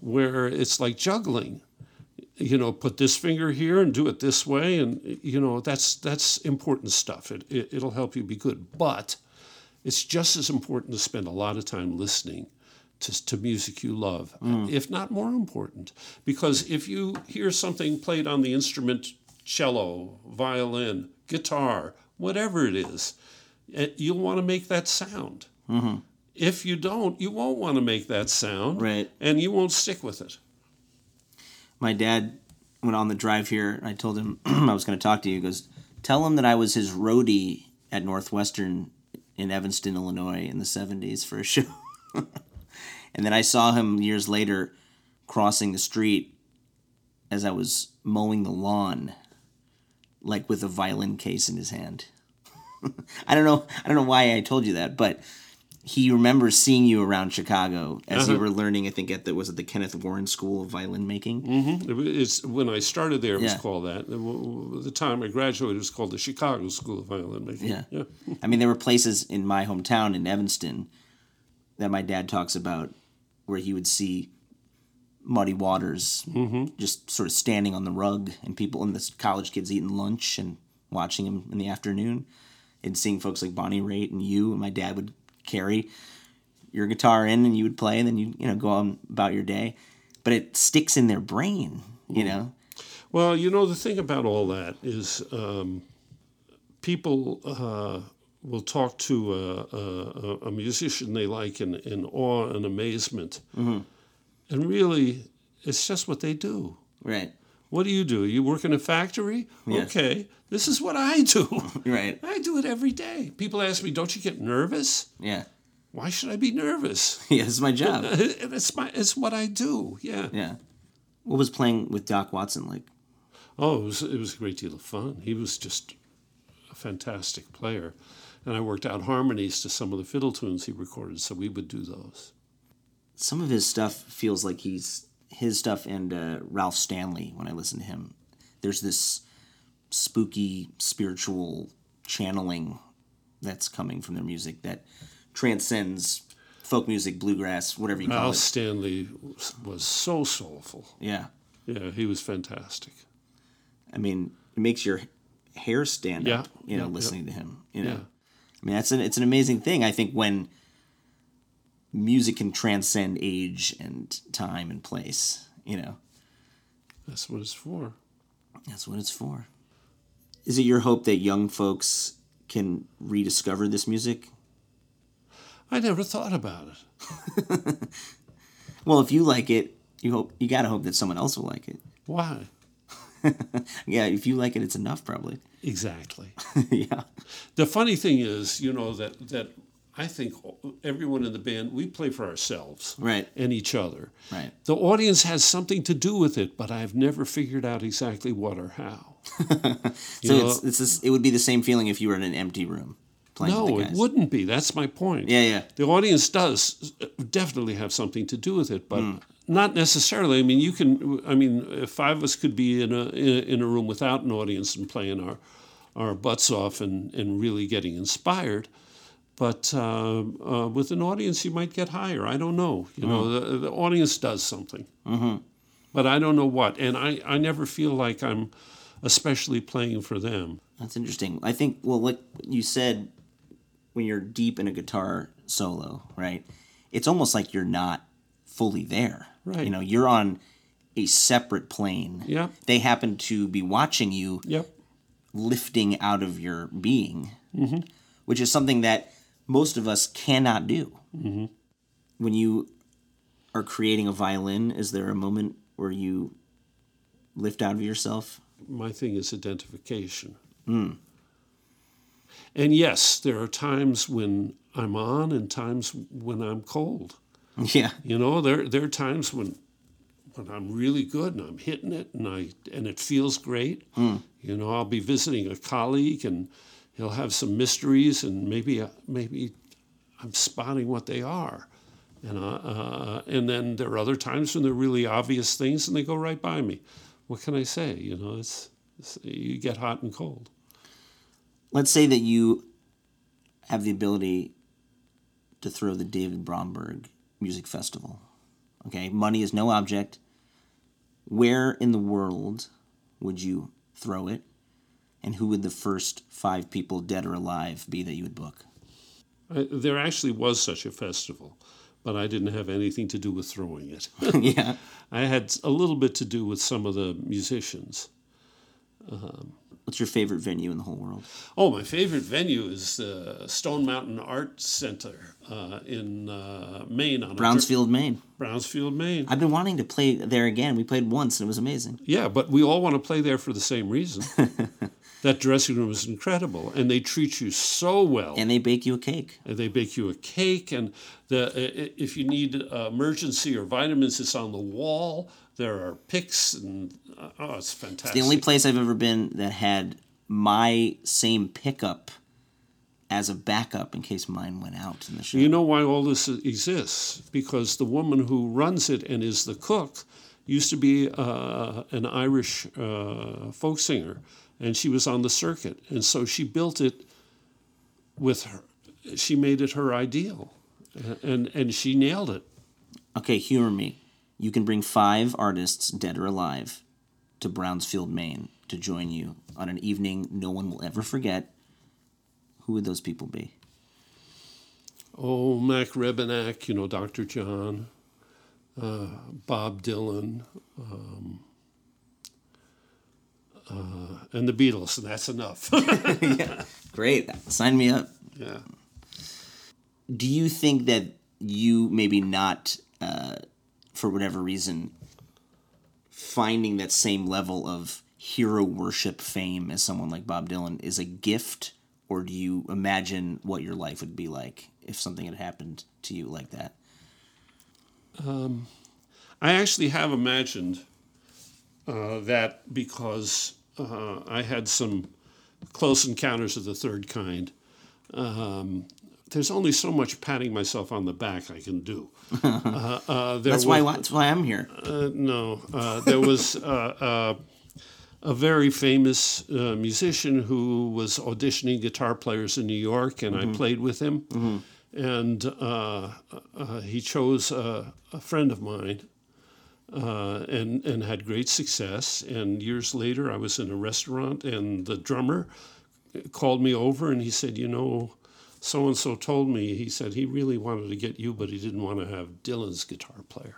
where it's like juggling. You know, put this finger here and do it this way, and you know that's that's important stuff. It, it it'll help you be good, but it's just as important to spend a lot of time listening to, to music you love, if not more important. Because if you hear something played on the instrument, cello, violin, guitar, whatever it is, eh, you'll want to make that sound. If you don't, you won't want to make that sound, Right. and you won't stick with it. My dad went on the drive here I told him I was going to talk to you. He goes, Tell him that I was his roadie at Northwestern in Evanston, Illinois in the 70s for a show. and then I saw him years later crossing the street as I was mowing the lawn, like with a violin case in his hand. I don't know. I don't know why I told you that, but he remembers seeing you around Chicago as you Uh-huh. were learning. I think at the was it the Kenneth Warren School of Violin Making. Was- It's when I started there, it was called that. And w- w- The time I graduated, it was called the Chicago School of Violin Making. Yeah. yeah. I mean, there were places in my hometown in Evanston that my dad talks about where he would see Muddy Waters just sort of standing on the rug and people and the college kids eating lunch and watching him in the afternoon and seeing folks like Bonnie Raitt and you and my dad would carry your guitar in and you would play and then you you know go on about your day but it sticks in their brain you know Well, you know, the thing about all that is um, people uh, will talk to a, a, a musician they like in, in awe and amazement. And really, it's just what they do. right What do you do? You work in a factory? Yeah. Okay, this is what I do. right I do it every day. People ask me, don't you get nervous? yeah Why should I be nervous? yeah it's my job it's, my, it's what I do, yeah. yeah what was playing with Doc Watson like Oh, it was, it was a great deal of fun. He was just a fantastic player. And I worked out harmonies to some of the fiddle tunes he recorded, so we would do those. some of his stuff feels like he's his stuff and uh, Ralph Stanley when I listen to him. There's this spooky spiritual channeling that's coming from their music that transcends folk music, bluegrass, whatever you call Al it. Stanley was, so soulful. Yeah, Yeah, he was fantastic. I mean, it makes your hair stand Yeah, up. You know, yeah, listening to him. You know, Yeah. I mean, that's an it's an amazing thing. I think when music can transcend age and time and place. You know. That's what it's for. That's what it's for. Is it your hope that young folks can rediscover this music? I never thought about it. Well, if you like it, you hope you gotta hope that someone else will like it. Why? Yeah, if you like it, it's enough, probably. Exactly. yeah, The funny thing is, you know, that, that I think everyone in the band, we play for ourselves Right. and each other. right. The audience has something to do with it, but I've never figured out exactly what or how. So it's it's this, it would be the same feeling if you were in an empty room playing No, it wouldn't be. That's my point. Yeah, yeah. The audience does definitely have something to do with it, but Hmm. not necessarily. I mean, you can. I mean, if five of us could be in a in a, in a room without an audience and playing our our butts off and, and really getting inspired. But uh, uh, with an audience, you might get higher. I don't know. You know, Hmm. the, the audience does something, mm-hmm. but I don't know what. And I, I never feel like I'm especially playing for them. That's interesting. I think well, like you said, when you're deep in a guitar solo, right? It's almost like you're not fully there. Right. You know, you're on a separate plane. Yep. They happen to be watching you Yep. lifting out of your being, which is something that most of us cannot do. Mm-hmm. When you are creating a violin, is there a moment where you lift out of yourself? My thing is identification. Hmm. And yes, there are times when I'm on and times when I'm cold. Yeah. You know, there there are times when when I'm really good and I'm hitting it and I and it feels great. Hmm. You know, I'll be visiting a colleague and he'll have some mysteries and maybe maybe I'm spotting what they are. And uh, uh, and then there are other times when they're really obvious things and they go right by me. What can I say? You know, it's, it's you get hot and cold. Let's say that you have the ability to throw the David Bromberg Music Festival. Okay, money is no object. Where in the world would you throw it? And who would the first five people, dead or alive, be that you would book? I, there actually was such a festival, but I didn't have anything to do with throwing it. yeah. I had a little bit to do with some of the musicians. What's your favorite venue in the whole world? Oh, my favorite venue is the Stone Mountain Art Center uh, in uh, Maine. On Brownsfield, Maine. Brownsfield, Maine. I've been wanting to play there again. We played once and it was amazing. Yeah, but we all want to play there for the same reason. that dressing room is incredible, and they treat you so well. And they bake you a cake. And they bake you a cake, and the if you need uh, emergency or vitamins, it's on the wall. There are picks, and uh, oh, it's fantastic. The only place I've ever been that had my same pickup as a backup in case mine went out in the show. You know why all this exists? Because the woman who runs it and is the cook used to be uh, an Irish uh, folk singer, and she was on the circuit, and so she built it with her. She made it her ideal, and and she nailed it. okay, humor me. You can bring five artists, dead or alive, to Brownsfield, Maine to join you on an evening no one will ever forget. Who would those people be? Oh, Mac Rebennack, you know, Dr. John, uh, Bob Dylan, um, uh, and the Beatles, and that's enough. Great. Sign me up. yeah. do you think that you maybe not uh, for whatever reason finding that same level of hero worship fame as someone like bob dylan is a gift or do you imagine what your life would be like if something had happened to you like that I actually have imagined uh, that because uh, I had some close encounters of the third kind. Um, there's only so much patting myself on the back I can do. Uh, uh, that's why that's why i'm here Uh, no, uh, there was uh, uh, a very famous uh, musician who was auditioning guitar players in New York, and I played with him. And uh, uh, he chose a, a friend of mine, uh, and and had great success. And years later, I was in a restaurant, and the drummer called me over, and he said, "You know." So and so told me, he said he really wanted to get you, but he didn't want to have Dylan's guitar player.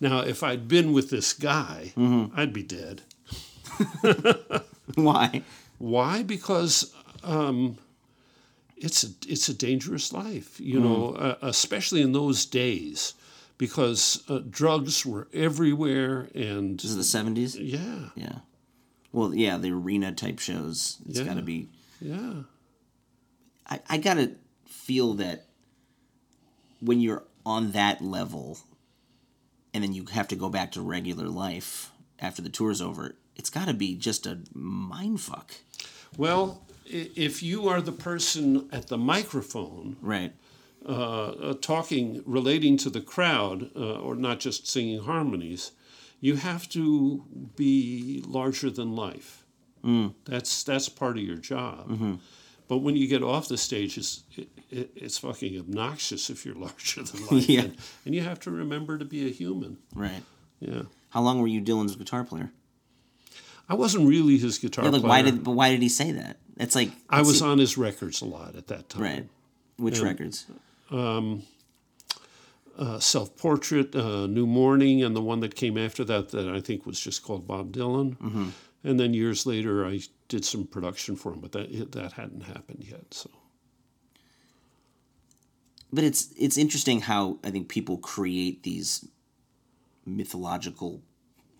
Now, if I'd been with this guy, I'd be dead. why Why? Because um, it's a, it's a dangerous life, you know, uh, especially in those days, because uh, drugs were everywhere, and this is the 70s yeah, yeah well yeah the arena type shows it's Yeah. got to be yeah, I, I gotta feel that when you're on that level and then you have to go back to regular life after the tour's over, it's gotta be just a mind fuck. Well, if you are the person at the microphone Right. Uh, uh, talking, relating to the crowd, uh, or not just singing harmonies, you have to be larger than life. That's that's part of your job. But when you get off the stage, it's, it, it, it's fucking obnoxious if you're larger than life. Yeah. And, and you have to remember to be a human. Right. Yeah. How long were you Dylan's guitar player? I wasn't really his guitar Yeah, like player. why did but why did he say that? It's like I was on his records a lot at that time. Right. Which records? Uh, Self Portrait, uh, New Morning, and the one that came after that that I think was just called Bob Dylan. Mm-hmm. And then years later, I did some production for him, but that that hadn't happened yet. So but it's it's interesting how I think people create these mythological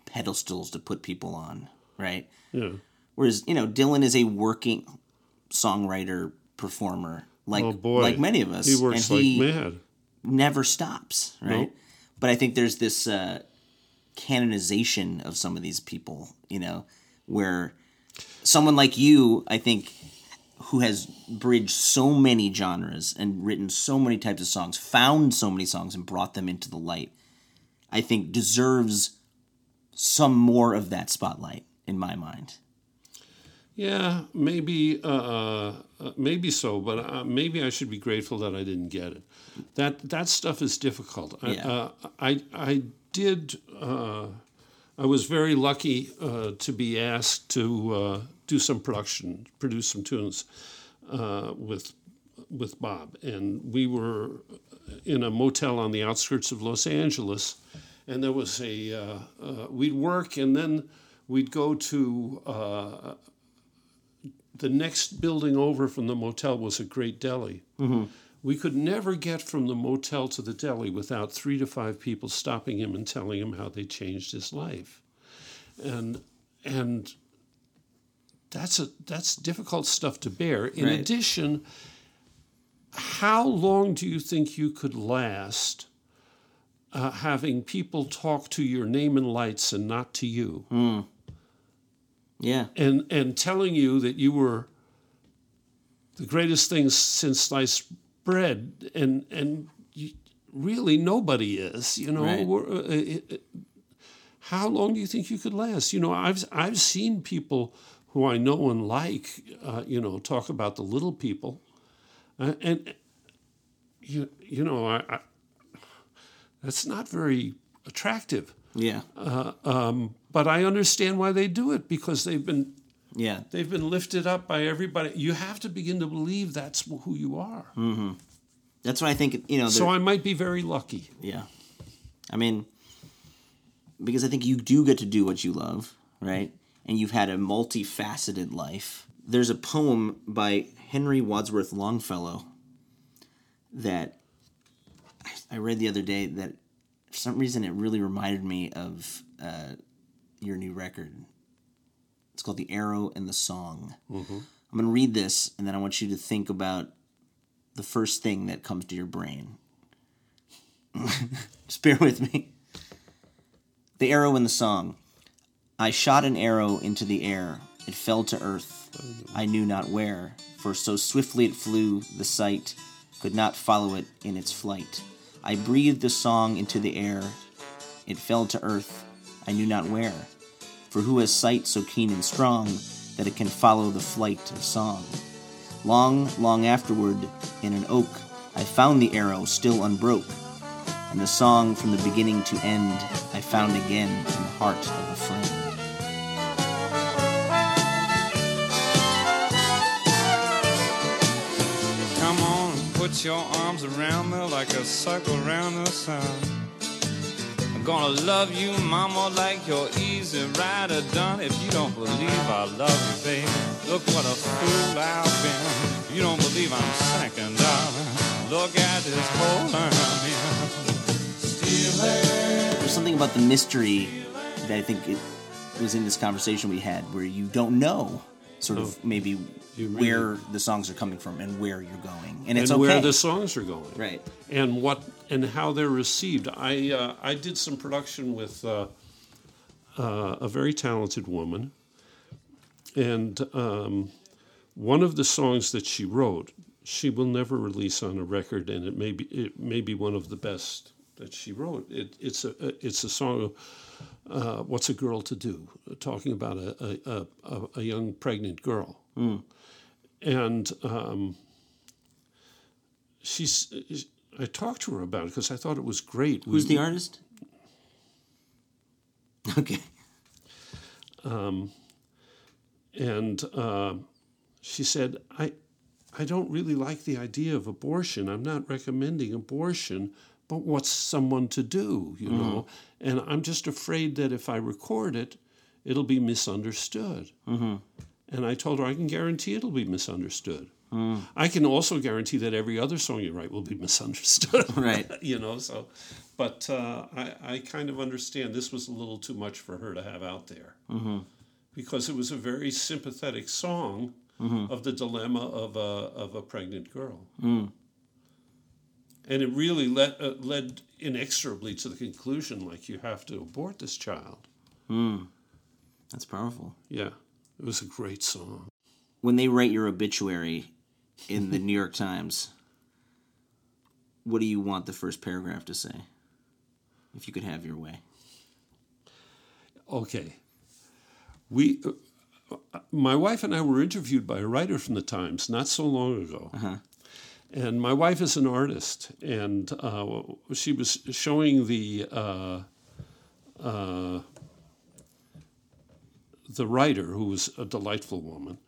pedestals to put people on, right? Yeah. Whereas you know Dylan is a working songwriter performer, like Oh like many of us, He works and he like mad. never stops, right? Nope. But I think there's this uh, canonization of some of these people, you know, where someone like you, I think, who has bridged so many genres and written so many types of songs, found so many songs and brought them into the light, I think deserves some more of that spotlight in my mind. Yeah, maybe, uh, uh, maybe so, but uh, maybe I should be grateful that I didn't get it. That that stuff is difficult. I, uh, I I did. Uh, I was very lucky uh, to be asked to uh, do some production, produce some tunes uh, with with Bob, and we were in a motel on the outskirts of Los Angeles, and there was a uh, uh, we'd work, and then we'd go to uh, the next building over from the motel was a great deli. We could never get from the motel to the deli without three to five people stopping him and telling him how they changed his life, and and that's a that's difficult stuff to bear. In Right. addition, how long do you think you could last? Uh, having people talk to your name and lights and not to you Yeah. and and telling you that you were the greatest thing since sliced bread, and and you, really nobody is. You know, Right. We're, uh, it, it- how long do you think you could last? You know, I've I've seen people who I know and like, uh, you know, talk about the little people, uh, and you you know, I, I that's not very attractive. Yeah. But I understand why they do it because they've been Yeah. They've been lifted up by everybody. You have to begin to believe that's who you are. That's what I think, you know, So I might be very lucky. Yeah. I mean, because I think you do get to do what you love, right? And you've had a multifaceted life. There's a poem by Henry Wadsworth Longfellow that I- I read the other day that for some reason it really reminded me of uh, your new record. It's called The Arrow and the Song. Mm-hmm. I'm going to read this, and then I want you to think about the first thing that comes to your brain. Just bear with me. The arrow in the song. I shot an arrow into the air. It fell to earth. Mm-hmm. I knew not where, for so swiftly it flew, the sight could not follow it in its flight. I breathed the song into the air. It fell to earth. I knew not where, for who has sight so keen and strong that it can follow the flight of song? Long, long afterward, in an oak, I found the arrow still unbroke, and the song from the beginning to end I found again in the heart of a friend. Come on, put your arms around me like a circle around the sun. I'm gonna love you, mama, like your easy rider done. If you don't believe I love you, baby, look what a fool I've been. You don't believe I'm sinking, darling. Look at this hole I'm in. There's something about the mystery that I think it was in this conversation we had where you don't know sort of oh. maybe really- where the songs are coming from and where you're going. And it's and okay. where the songs are going. right. and what and how they're received. I uh, I did some production with uh, uh, a very talented woman, and um, one of the songs that she wrote, she will never release on a record, and it may be it may be one of the best that she wrote. It, it's a it's a song. Uh, What's a girl to do? Talking about a a, a, a young pregnant girl, and um, she's I talked to her about it because I thought it was great. Who's We- the artist? Okay. Um, and uh, she said, "I, I don't really like the idea of abortion. I'm not recommending abortion, but what's someone to do, you mm-hmm. know? And I'm just afraid that if I record it, it'll be misunderstood." Mm-hmm. And I told her, "I can guarantee it'll be misunderstood." I can also guarantee that every other song you write will be misunderstood. Right. you know, so, but uh, I, I kind of understand this was a little too much for her to have out there. Mm-hmm. Because it was a very sympathetic song of the dilemma of a, of a pregnant girl. And it really led, uh, led inexorably to the conclusion like, you have to abort this child. That's powerful. Yeah, it was a great song. When they write your obituary in the New York Times, what do you want the first paragraph to say? If you could have your way. Okay. We, uh, my wife and I were interviewed by a writer from the Times not so long ago. And my wife is an artist, and uh, she was showing the uh, uh, the writer, who was a delightful woman,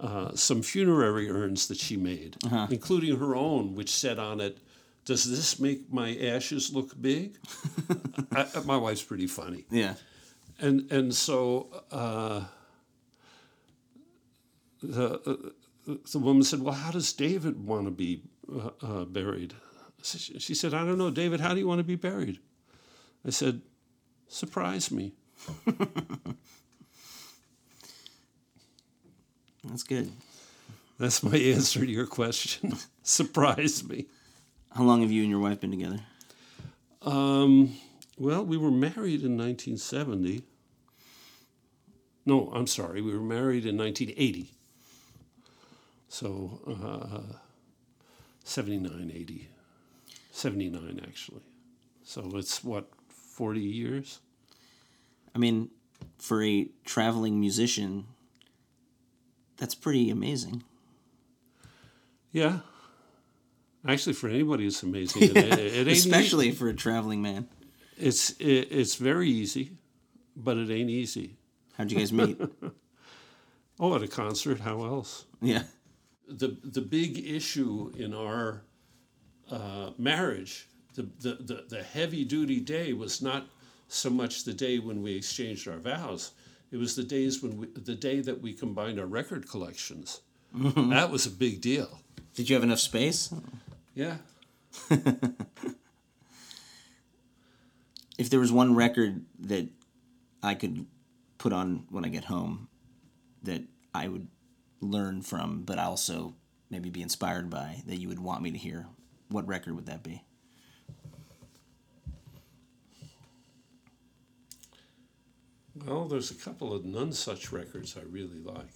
uh, some funerary urns that she made, including her own, which said on it, "Does this make my ashes look big?" I, my wife's pretty funny Yeah. and and so uh, the uh, the woman said, "Well, how does David want to be uh, uh, buried?" She said, "I don't know, David. How do you want to be buried?" I said, "Surprise me." That's good. That's my answer to your question. Surprise me. How long have you and your wife been together? Um, well, we were married in 1970. No, I'm sorry. We were married in 1980. So, uh, 79, 80. 79, actually. So it's what, 40 years? I mean, for a traveling musician, that's pretty amazing. Yeah. Actually, for anybody, it's amazing. It, it, it ain't easy. Especially for a traveling man. It's, it, it's very easy, but it ain't easy. How'd you guys meet? Oh, at a concert, how else? yeah. the the big issue in our uh, marriage, the, the, the, the heavy duty day was not so much the day when we exchanged our vows. It was the days when we, the day that we combined our record collections. Mm-hmm. That was a big deal. Did you have enough space? Yeah. If there was one record that I could put on when I get home that I would learn from, but also maybe be inspired by, that you would want me to hear, what record would that be? Well, there's a couple of Nonesuch records I really like.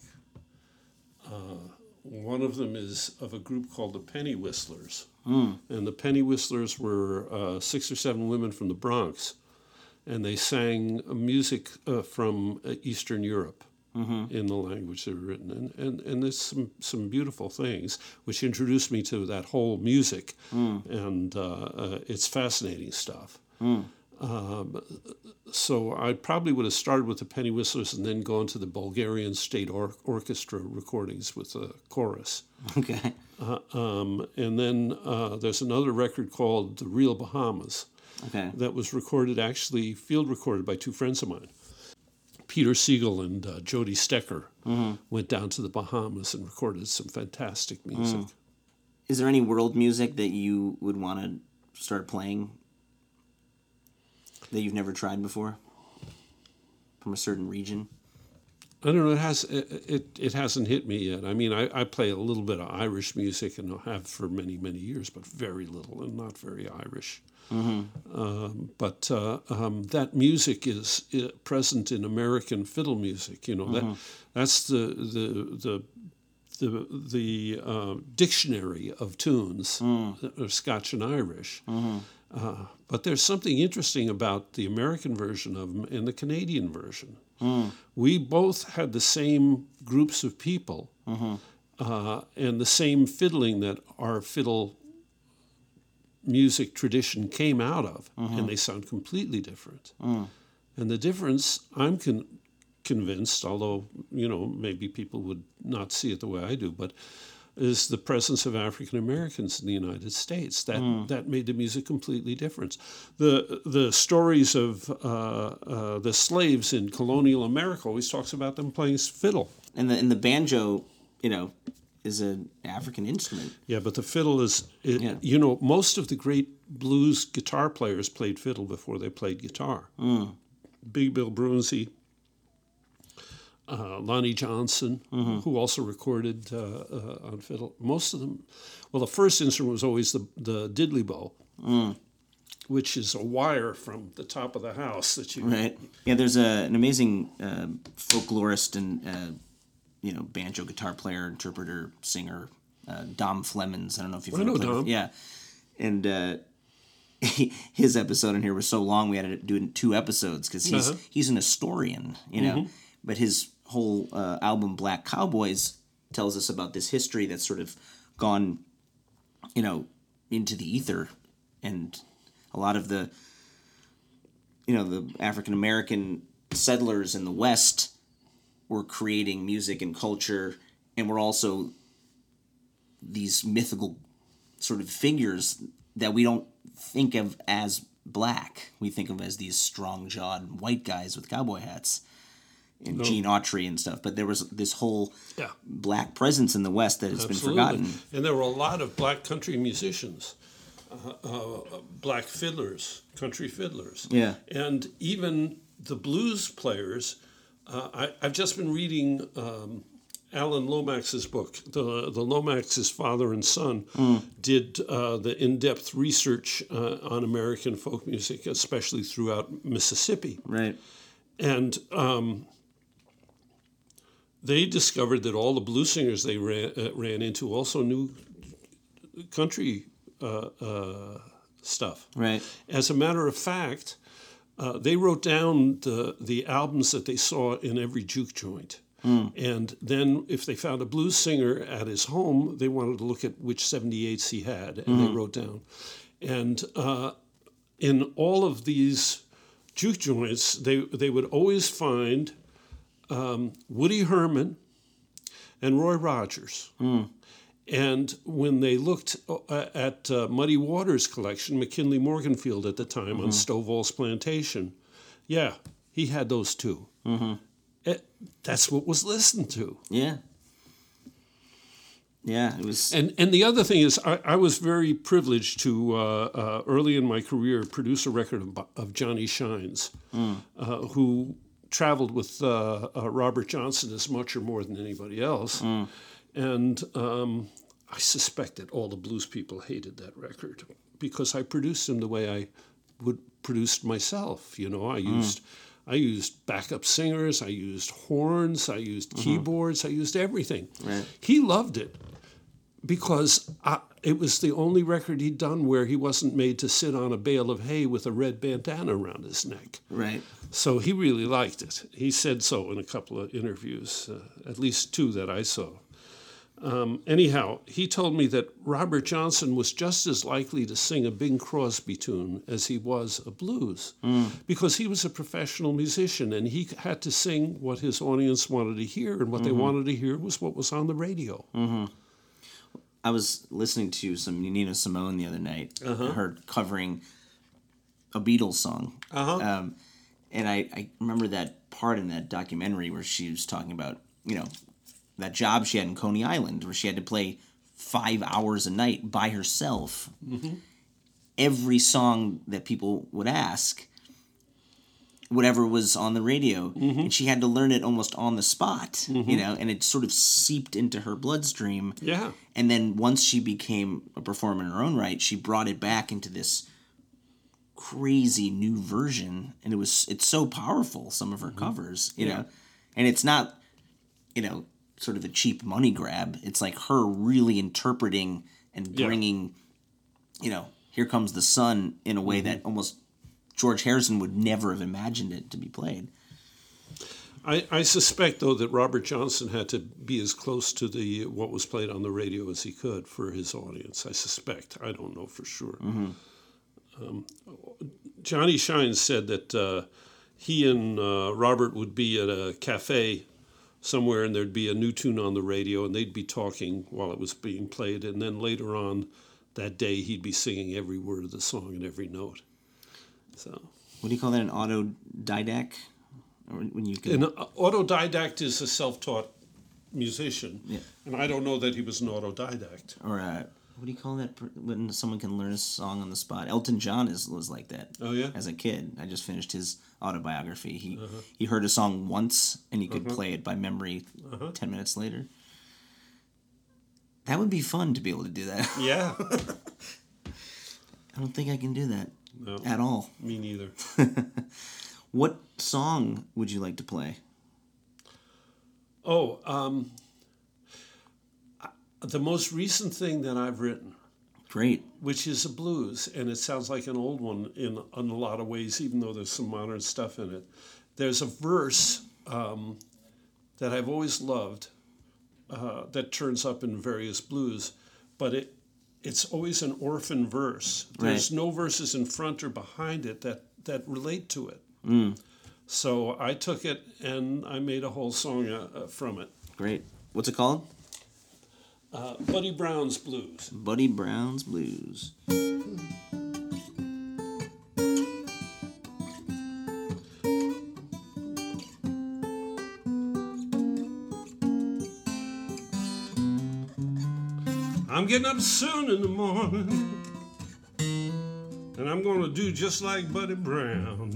Uh, one of them is of a group called the Penny Whistlers. And the Penny Whistlers were uh, six or seven women from the Bronx. And they sang music uh, from uh, Eastern Europe in the language they were written. And, and, and there's some, some beautiful things, which introduced me to that whole music. And uh, uh, it's fascinating stuff. Um, so I probably would have started with the Penny Whistlers and then gone to the Bulgarian State or- Orchestra recordings with a chorus. Okay. Uh, um, and then uh, there's another record called The Real Bahamas Okay. that was recorded, actually field recorded by two friends of mine. Peter Siegel and uh, Jody Stecher went down to the Bahamas and recorded some fantastic music. Is there any world music that you would want to start playing that you've never tried before from a certain region? I don't know. It has it, it, it hasn't hit me yet. I mean, I, I play a little bit of Irish music and have for many many years, but very little and not very Irish. Um, but uh, um, that music is uh, present in American fiddle music. You know that that's the the the the the uh, dictionary of tunes of Scotch and Irish. Uh, but there's something interesting about the American version of them and the Canadian version. We both had the same groups of people uh, and the same fiddling that our fiddle music tradition came out of, and they sound completely different. And the difference, I'm con- convinced, although you know maybe people would not see it the way I do, but is the presence of African Americans in the United States that that made the music completely different. The the stories of uh, uh, the slaves in colonial America always talks about them playing fiddle. And the and the banjo, you know, is an African instrument. Yeah, but the fiddle is, it, Yeah. you know, most of the great blues guitar players played fiddle before they played guitar. Mm. Big Bill Broonzy, uh, Lonnie Johnson, Mm-hmm. who also recorded uh, uh, on fiddle. Most of them, well, the first instrument was always the, the diddley bow, Mm. which is a wire from the top of the house that you. Right. Yeah, there's a, an amazing uh, folklorist and uh, you know banjo guitar player, interpreter, singer, uh, Dom Flemons. I don't know if you've I ever know played with- Dom. Yeah, and uh, his episode in here was so long we had to do it in two episodes because he's Uh-huh. he's an historian, you know. But his whole uh, album Black Cowboys tells us about this history that's sort of gone, you know, into the ether, and a lot of the you know the African American settlers in the West were creating music and culture, and were also these mythical sort of figures that we don't think of as black. We think of as these strong jawed white guys with cowboy hats and Gene Autry and stuff. But there was this whole Yeah. black presence in the West that has been forgotten. And there were a lot of black country musicians, uh, uh, black fiddlers, country fiddlers. Yeah. And even the blues players. Uh, I, I've just been reading um, Alan Lomax's book. The, the Lomax's father and son did uh, the in depth research uh, on American folk music, especially throughout Mississippi. Right. And um, they discovered that all the blues singers they ran, uh, ran into also knew country uh, uh, stuff. Right. As a matter of fact, uh, they wrote down the, the albums that they saw in every juke joint. And then, if they found a blues singer at his home, they wanted to look at which 78s he had, and they wrote down. And uh, in all of these juke joints, they, they would always find um, Woody Herman and Roy Rogers. And when they looked uh, at uh, Muddy Waters' collection, McKinley Morganfield at the time on Stovall's plantation, yeah, he had those too. Eh, that's what was listened to. Yeah. Yeah, it was. And and the other thing is, I, I was very privileged to uh, uh, early in my career produce a record of, of Johnny Shines, uh, who traveled with uh, uh, Robert Johnson as much or more than anybody else, and um, I suspect that all the blues people hated that record because I produced him the way I would produce myself. You know, I used. I used backup singers, I used horns, I used keyboards, I used everything. Right. He loved it because I, it was the only record he'd done where he wasn't made to sit on a bale of hay with a red bandana around his neck. Right. So he really liked it. He said so in a couple of interviews, uh, at least two that I saw. Um, anyhow, he told me that Robert Johnson was just as likely to sing a Bing Crosby tune as he was a blues, because he was a professional musician and he had to sing what his audience wanted to hear, and what they wanted to hear was what was on the radio. I was listening to some Nina Simone the other night. I heard covering a Beatles song. Uh-huh. Um, and I, I remember that part in that documentary where she was talking about, you know, that job she had in Coney Island where she had to play five hours a night by herself. Mm-hmm. Every song that people would ask, whatever was on the radio, mm-hmm. and she had to learn it almost on the spot, mm-hmm. you know, and it sort of seeped into her bloodstream. Yeah. And then once she became a performer in her own right, she brought it back into this crazy new version, and it was it's so powerful. Some of her mm-hmm. covers, you know, and it's not, you know, sort of a cheap money grab. It's like her really interpreting and Yeah. bringing, you know, here comes the sun in a way that mm-hmm. almost George Harrison would never have imagined it to be played. I, I suspect, though, that Robert Johnson had to be as close to the what was played on the radio as he could for his audience. I suspect. I don't know for sure. Mm-hmm. Um, Johnny Shines said that uh, he and uh, Robert would be at a cafe somewhere, and there'd be a new tune on the radio, and they'd be talking while it was being played, and then later on that day, he'd be singing every word of the song and every note. So. What do you call that? An autodidact? Or when you can, An autodidact is a self-taught musician, Yeah. and I don't know that he was an autodidact. Or uh, what do you call that? When someone can learn a song on the spot. Elton John is was like that. Oh, yeah? As a kid, I just finished his autobiography. He Uh-huh. he heard a song once and he could play it by memory. Uh-huh. Ten minutes later. That would be fun to be able to do that. Yeah, I don't think I can do that no, at all. me neither. What song would you like to play? Oh, um, the most recent thing that I've written, Great. which is a blues, and it sounds like an old one in, in a lot of ways, even though there's some modern stuff in it. There's a verse um, that I've always loved uh, that turns up in various blues, but it it's always an orphan verse. There's Right. no verses in front or behind it that, that relate to it. So I took it and I made a whole song uh, from it. Great. What's it called? Uh, Buddy Brown's Blues. Buddy Brown's Blues. I'm getting up soon in the morning, and I'm gonna do just like Buddy Brown.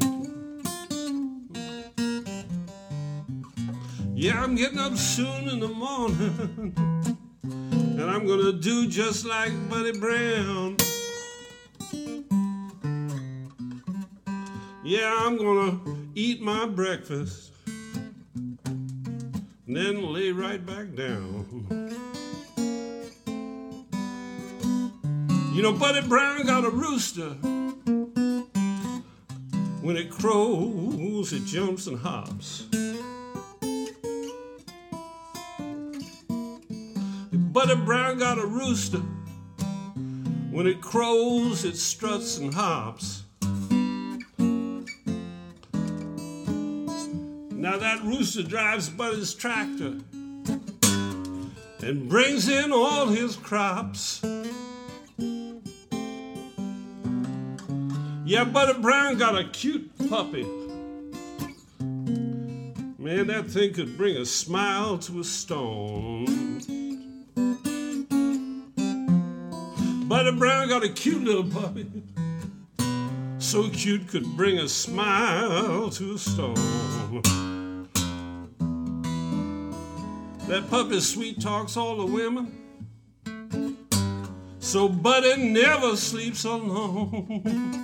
Yeah, I'm getting up soon in the morning, and I'm gonna do just like Buddy Brown. Yeah, I'm gonna eat my breakfast, and then lay right back down. You know, Buddy Brown got a rooster. When it crows, it jumps and hops. Buddy Brown got a rooster. When it crows, it struts and hops. Now that rooster drives Buddy's tractor and brings in all his crops. Yeah, Buddy Brown got a cute puppy. Man, that thing could bring a smile to a stone. Buddy Brown got a cute little puppy. So cute could bring a smile to a stone. That puppy sweet talks all the women. So Buddy never sleeps alone.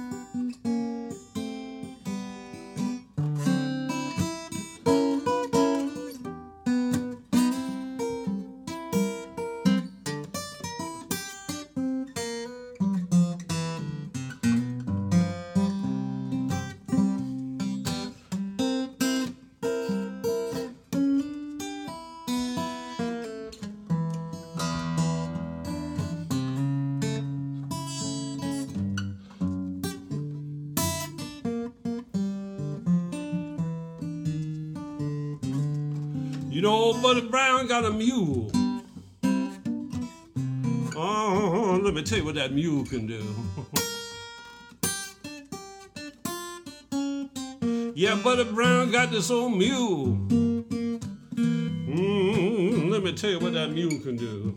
A mule. Oh, let me tell you what that mule can do. yeah, Buddy Brown got this old mule. Mm, let me tell you what that mule can do.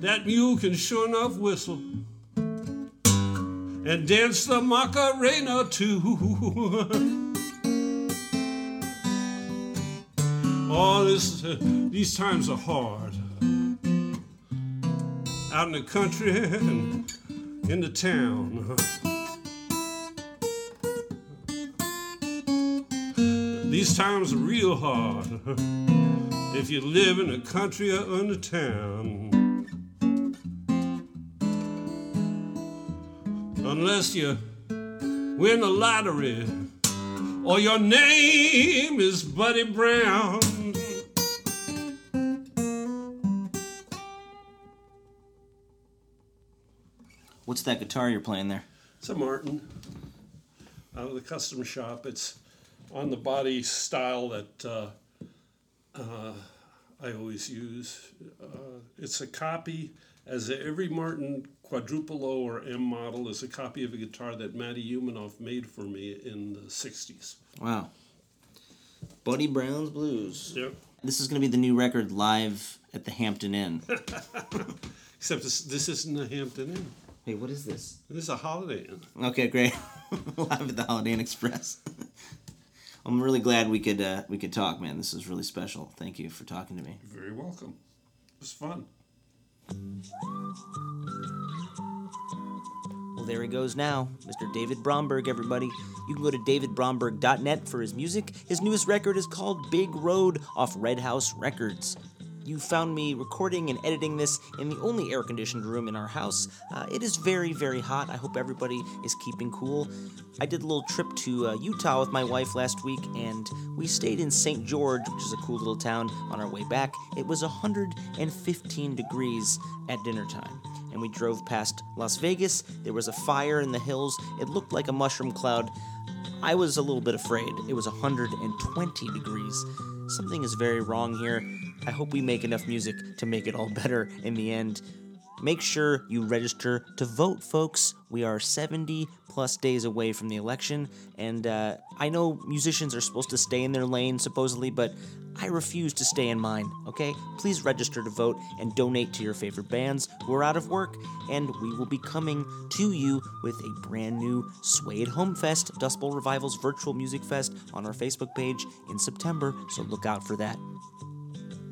That mule can sure enough whistle and dance the Macarena too. this, uh, these times are hard. Out in the country and in the town. Uh-huh. These times are real hard uh-huh. if you live in the country or in the town. unless you win the lottery or your name is Buddy Brown. What's that guitar you're playing there? It's a Martin out of the custom shop. It's on the body style that uh, uh, I always use. Uh, it's a copy, as every Martin quadruple O or M model is a copy of a guitar that Matty Umanov made for me in the 60s. Wow. Buddy Brown's Blues. Yep. This is going to be the new record live at the Hampton Inn. Except this, this isn't a Hampton Inn. Wait, what is this? This is a Holiday Inn. Okay, great. live at the Holiday Inn Express. I'm really glad we could uh, we could talk, man. This is really special. Thank you for talking to me. You're very welcome. It was fun. Well, there he goes now, Mr. David Bromberg, everybody. You can go to davidbromberg.net for his music. His newest record is called Big Road off Red House Records. You found me recording and editing this in the only air conditioned room in our house. Uh, it is very, very hot. I hope everybody is keeping cool. I did a little trip to uh, Utah with my wife last week, and we stayed in St. George, which is a cool little town, on our way back. It was 115 degrees at dinner time and we drove past Las Vegas. There was a fire in the hills. It looked like a mushroom cloud. I was a little bit afraid. It was 120 degrees. Something is very wrong here. I hope we make enough music to make it all better in the end. Make sure you register to vote, folks. We are 70 plus days away from the election, and uh, I know musicians are supposed to stay in their lane, supposedly, but I refuse to stay in mine, okay? Please register to vote and donate to your favorite bands who are out of work, and we will be coming to you with a brand new Sway at Home Fest, Dust Bowl Revival's virtual music fest, on our Facebook page in September, so look out for that.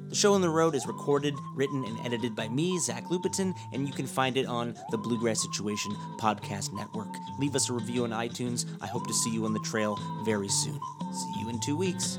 The Show on the Road is recorded, written, and edited by me, Zach Lupetin, and you can find it on the Bluegrass Situation Podcast Network. Leave us a review on iTunes. I hope to see you on the trail very soon. See you in two weeks.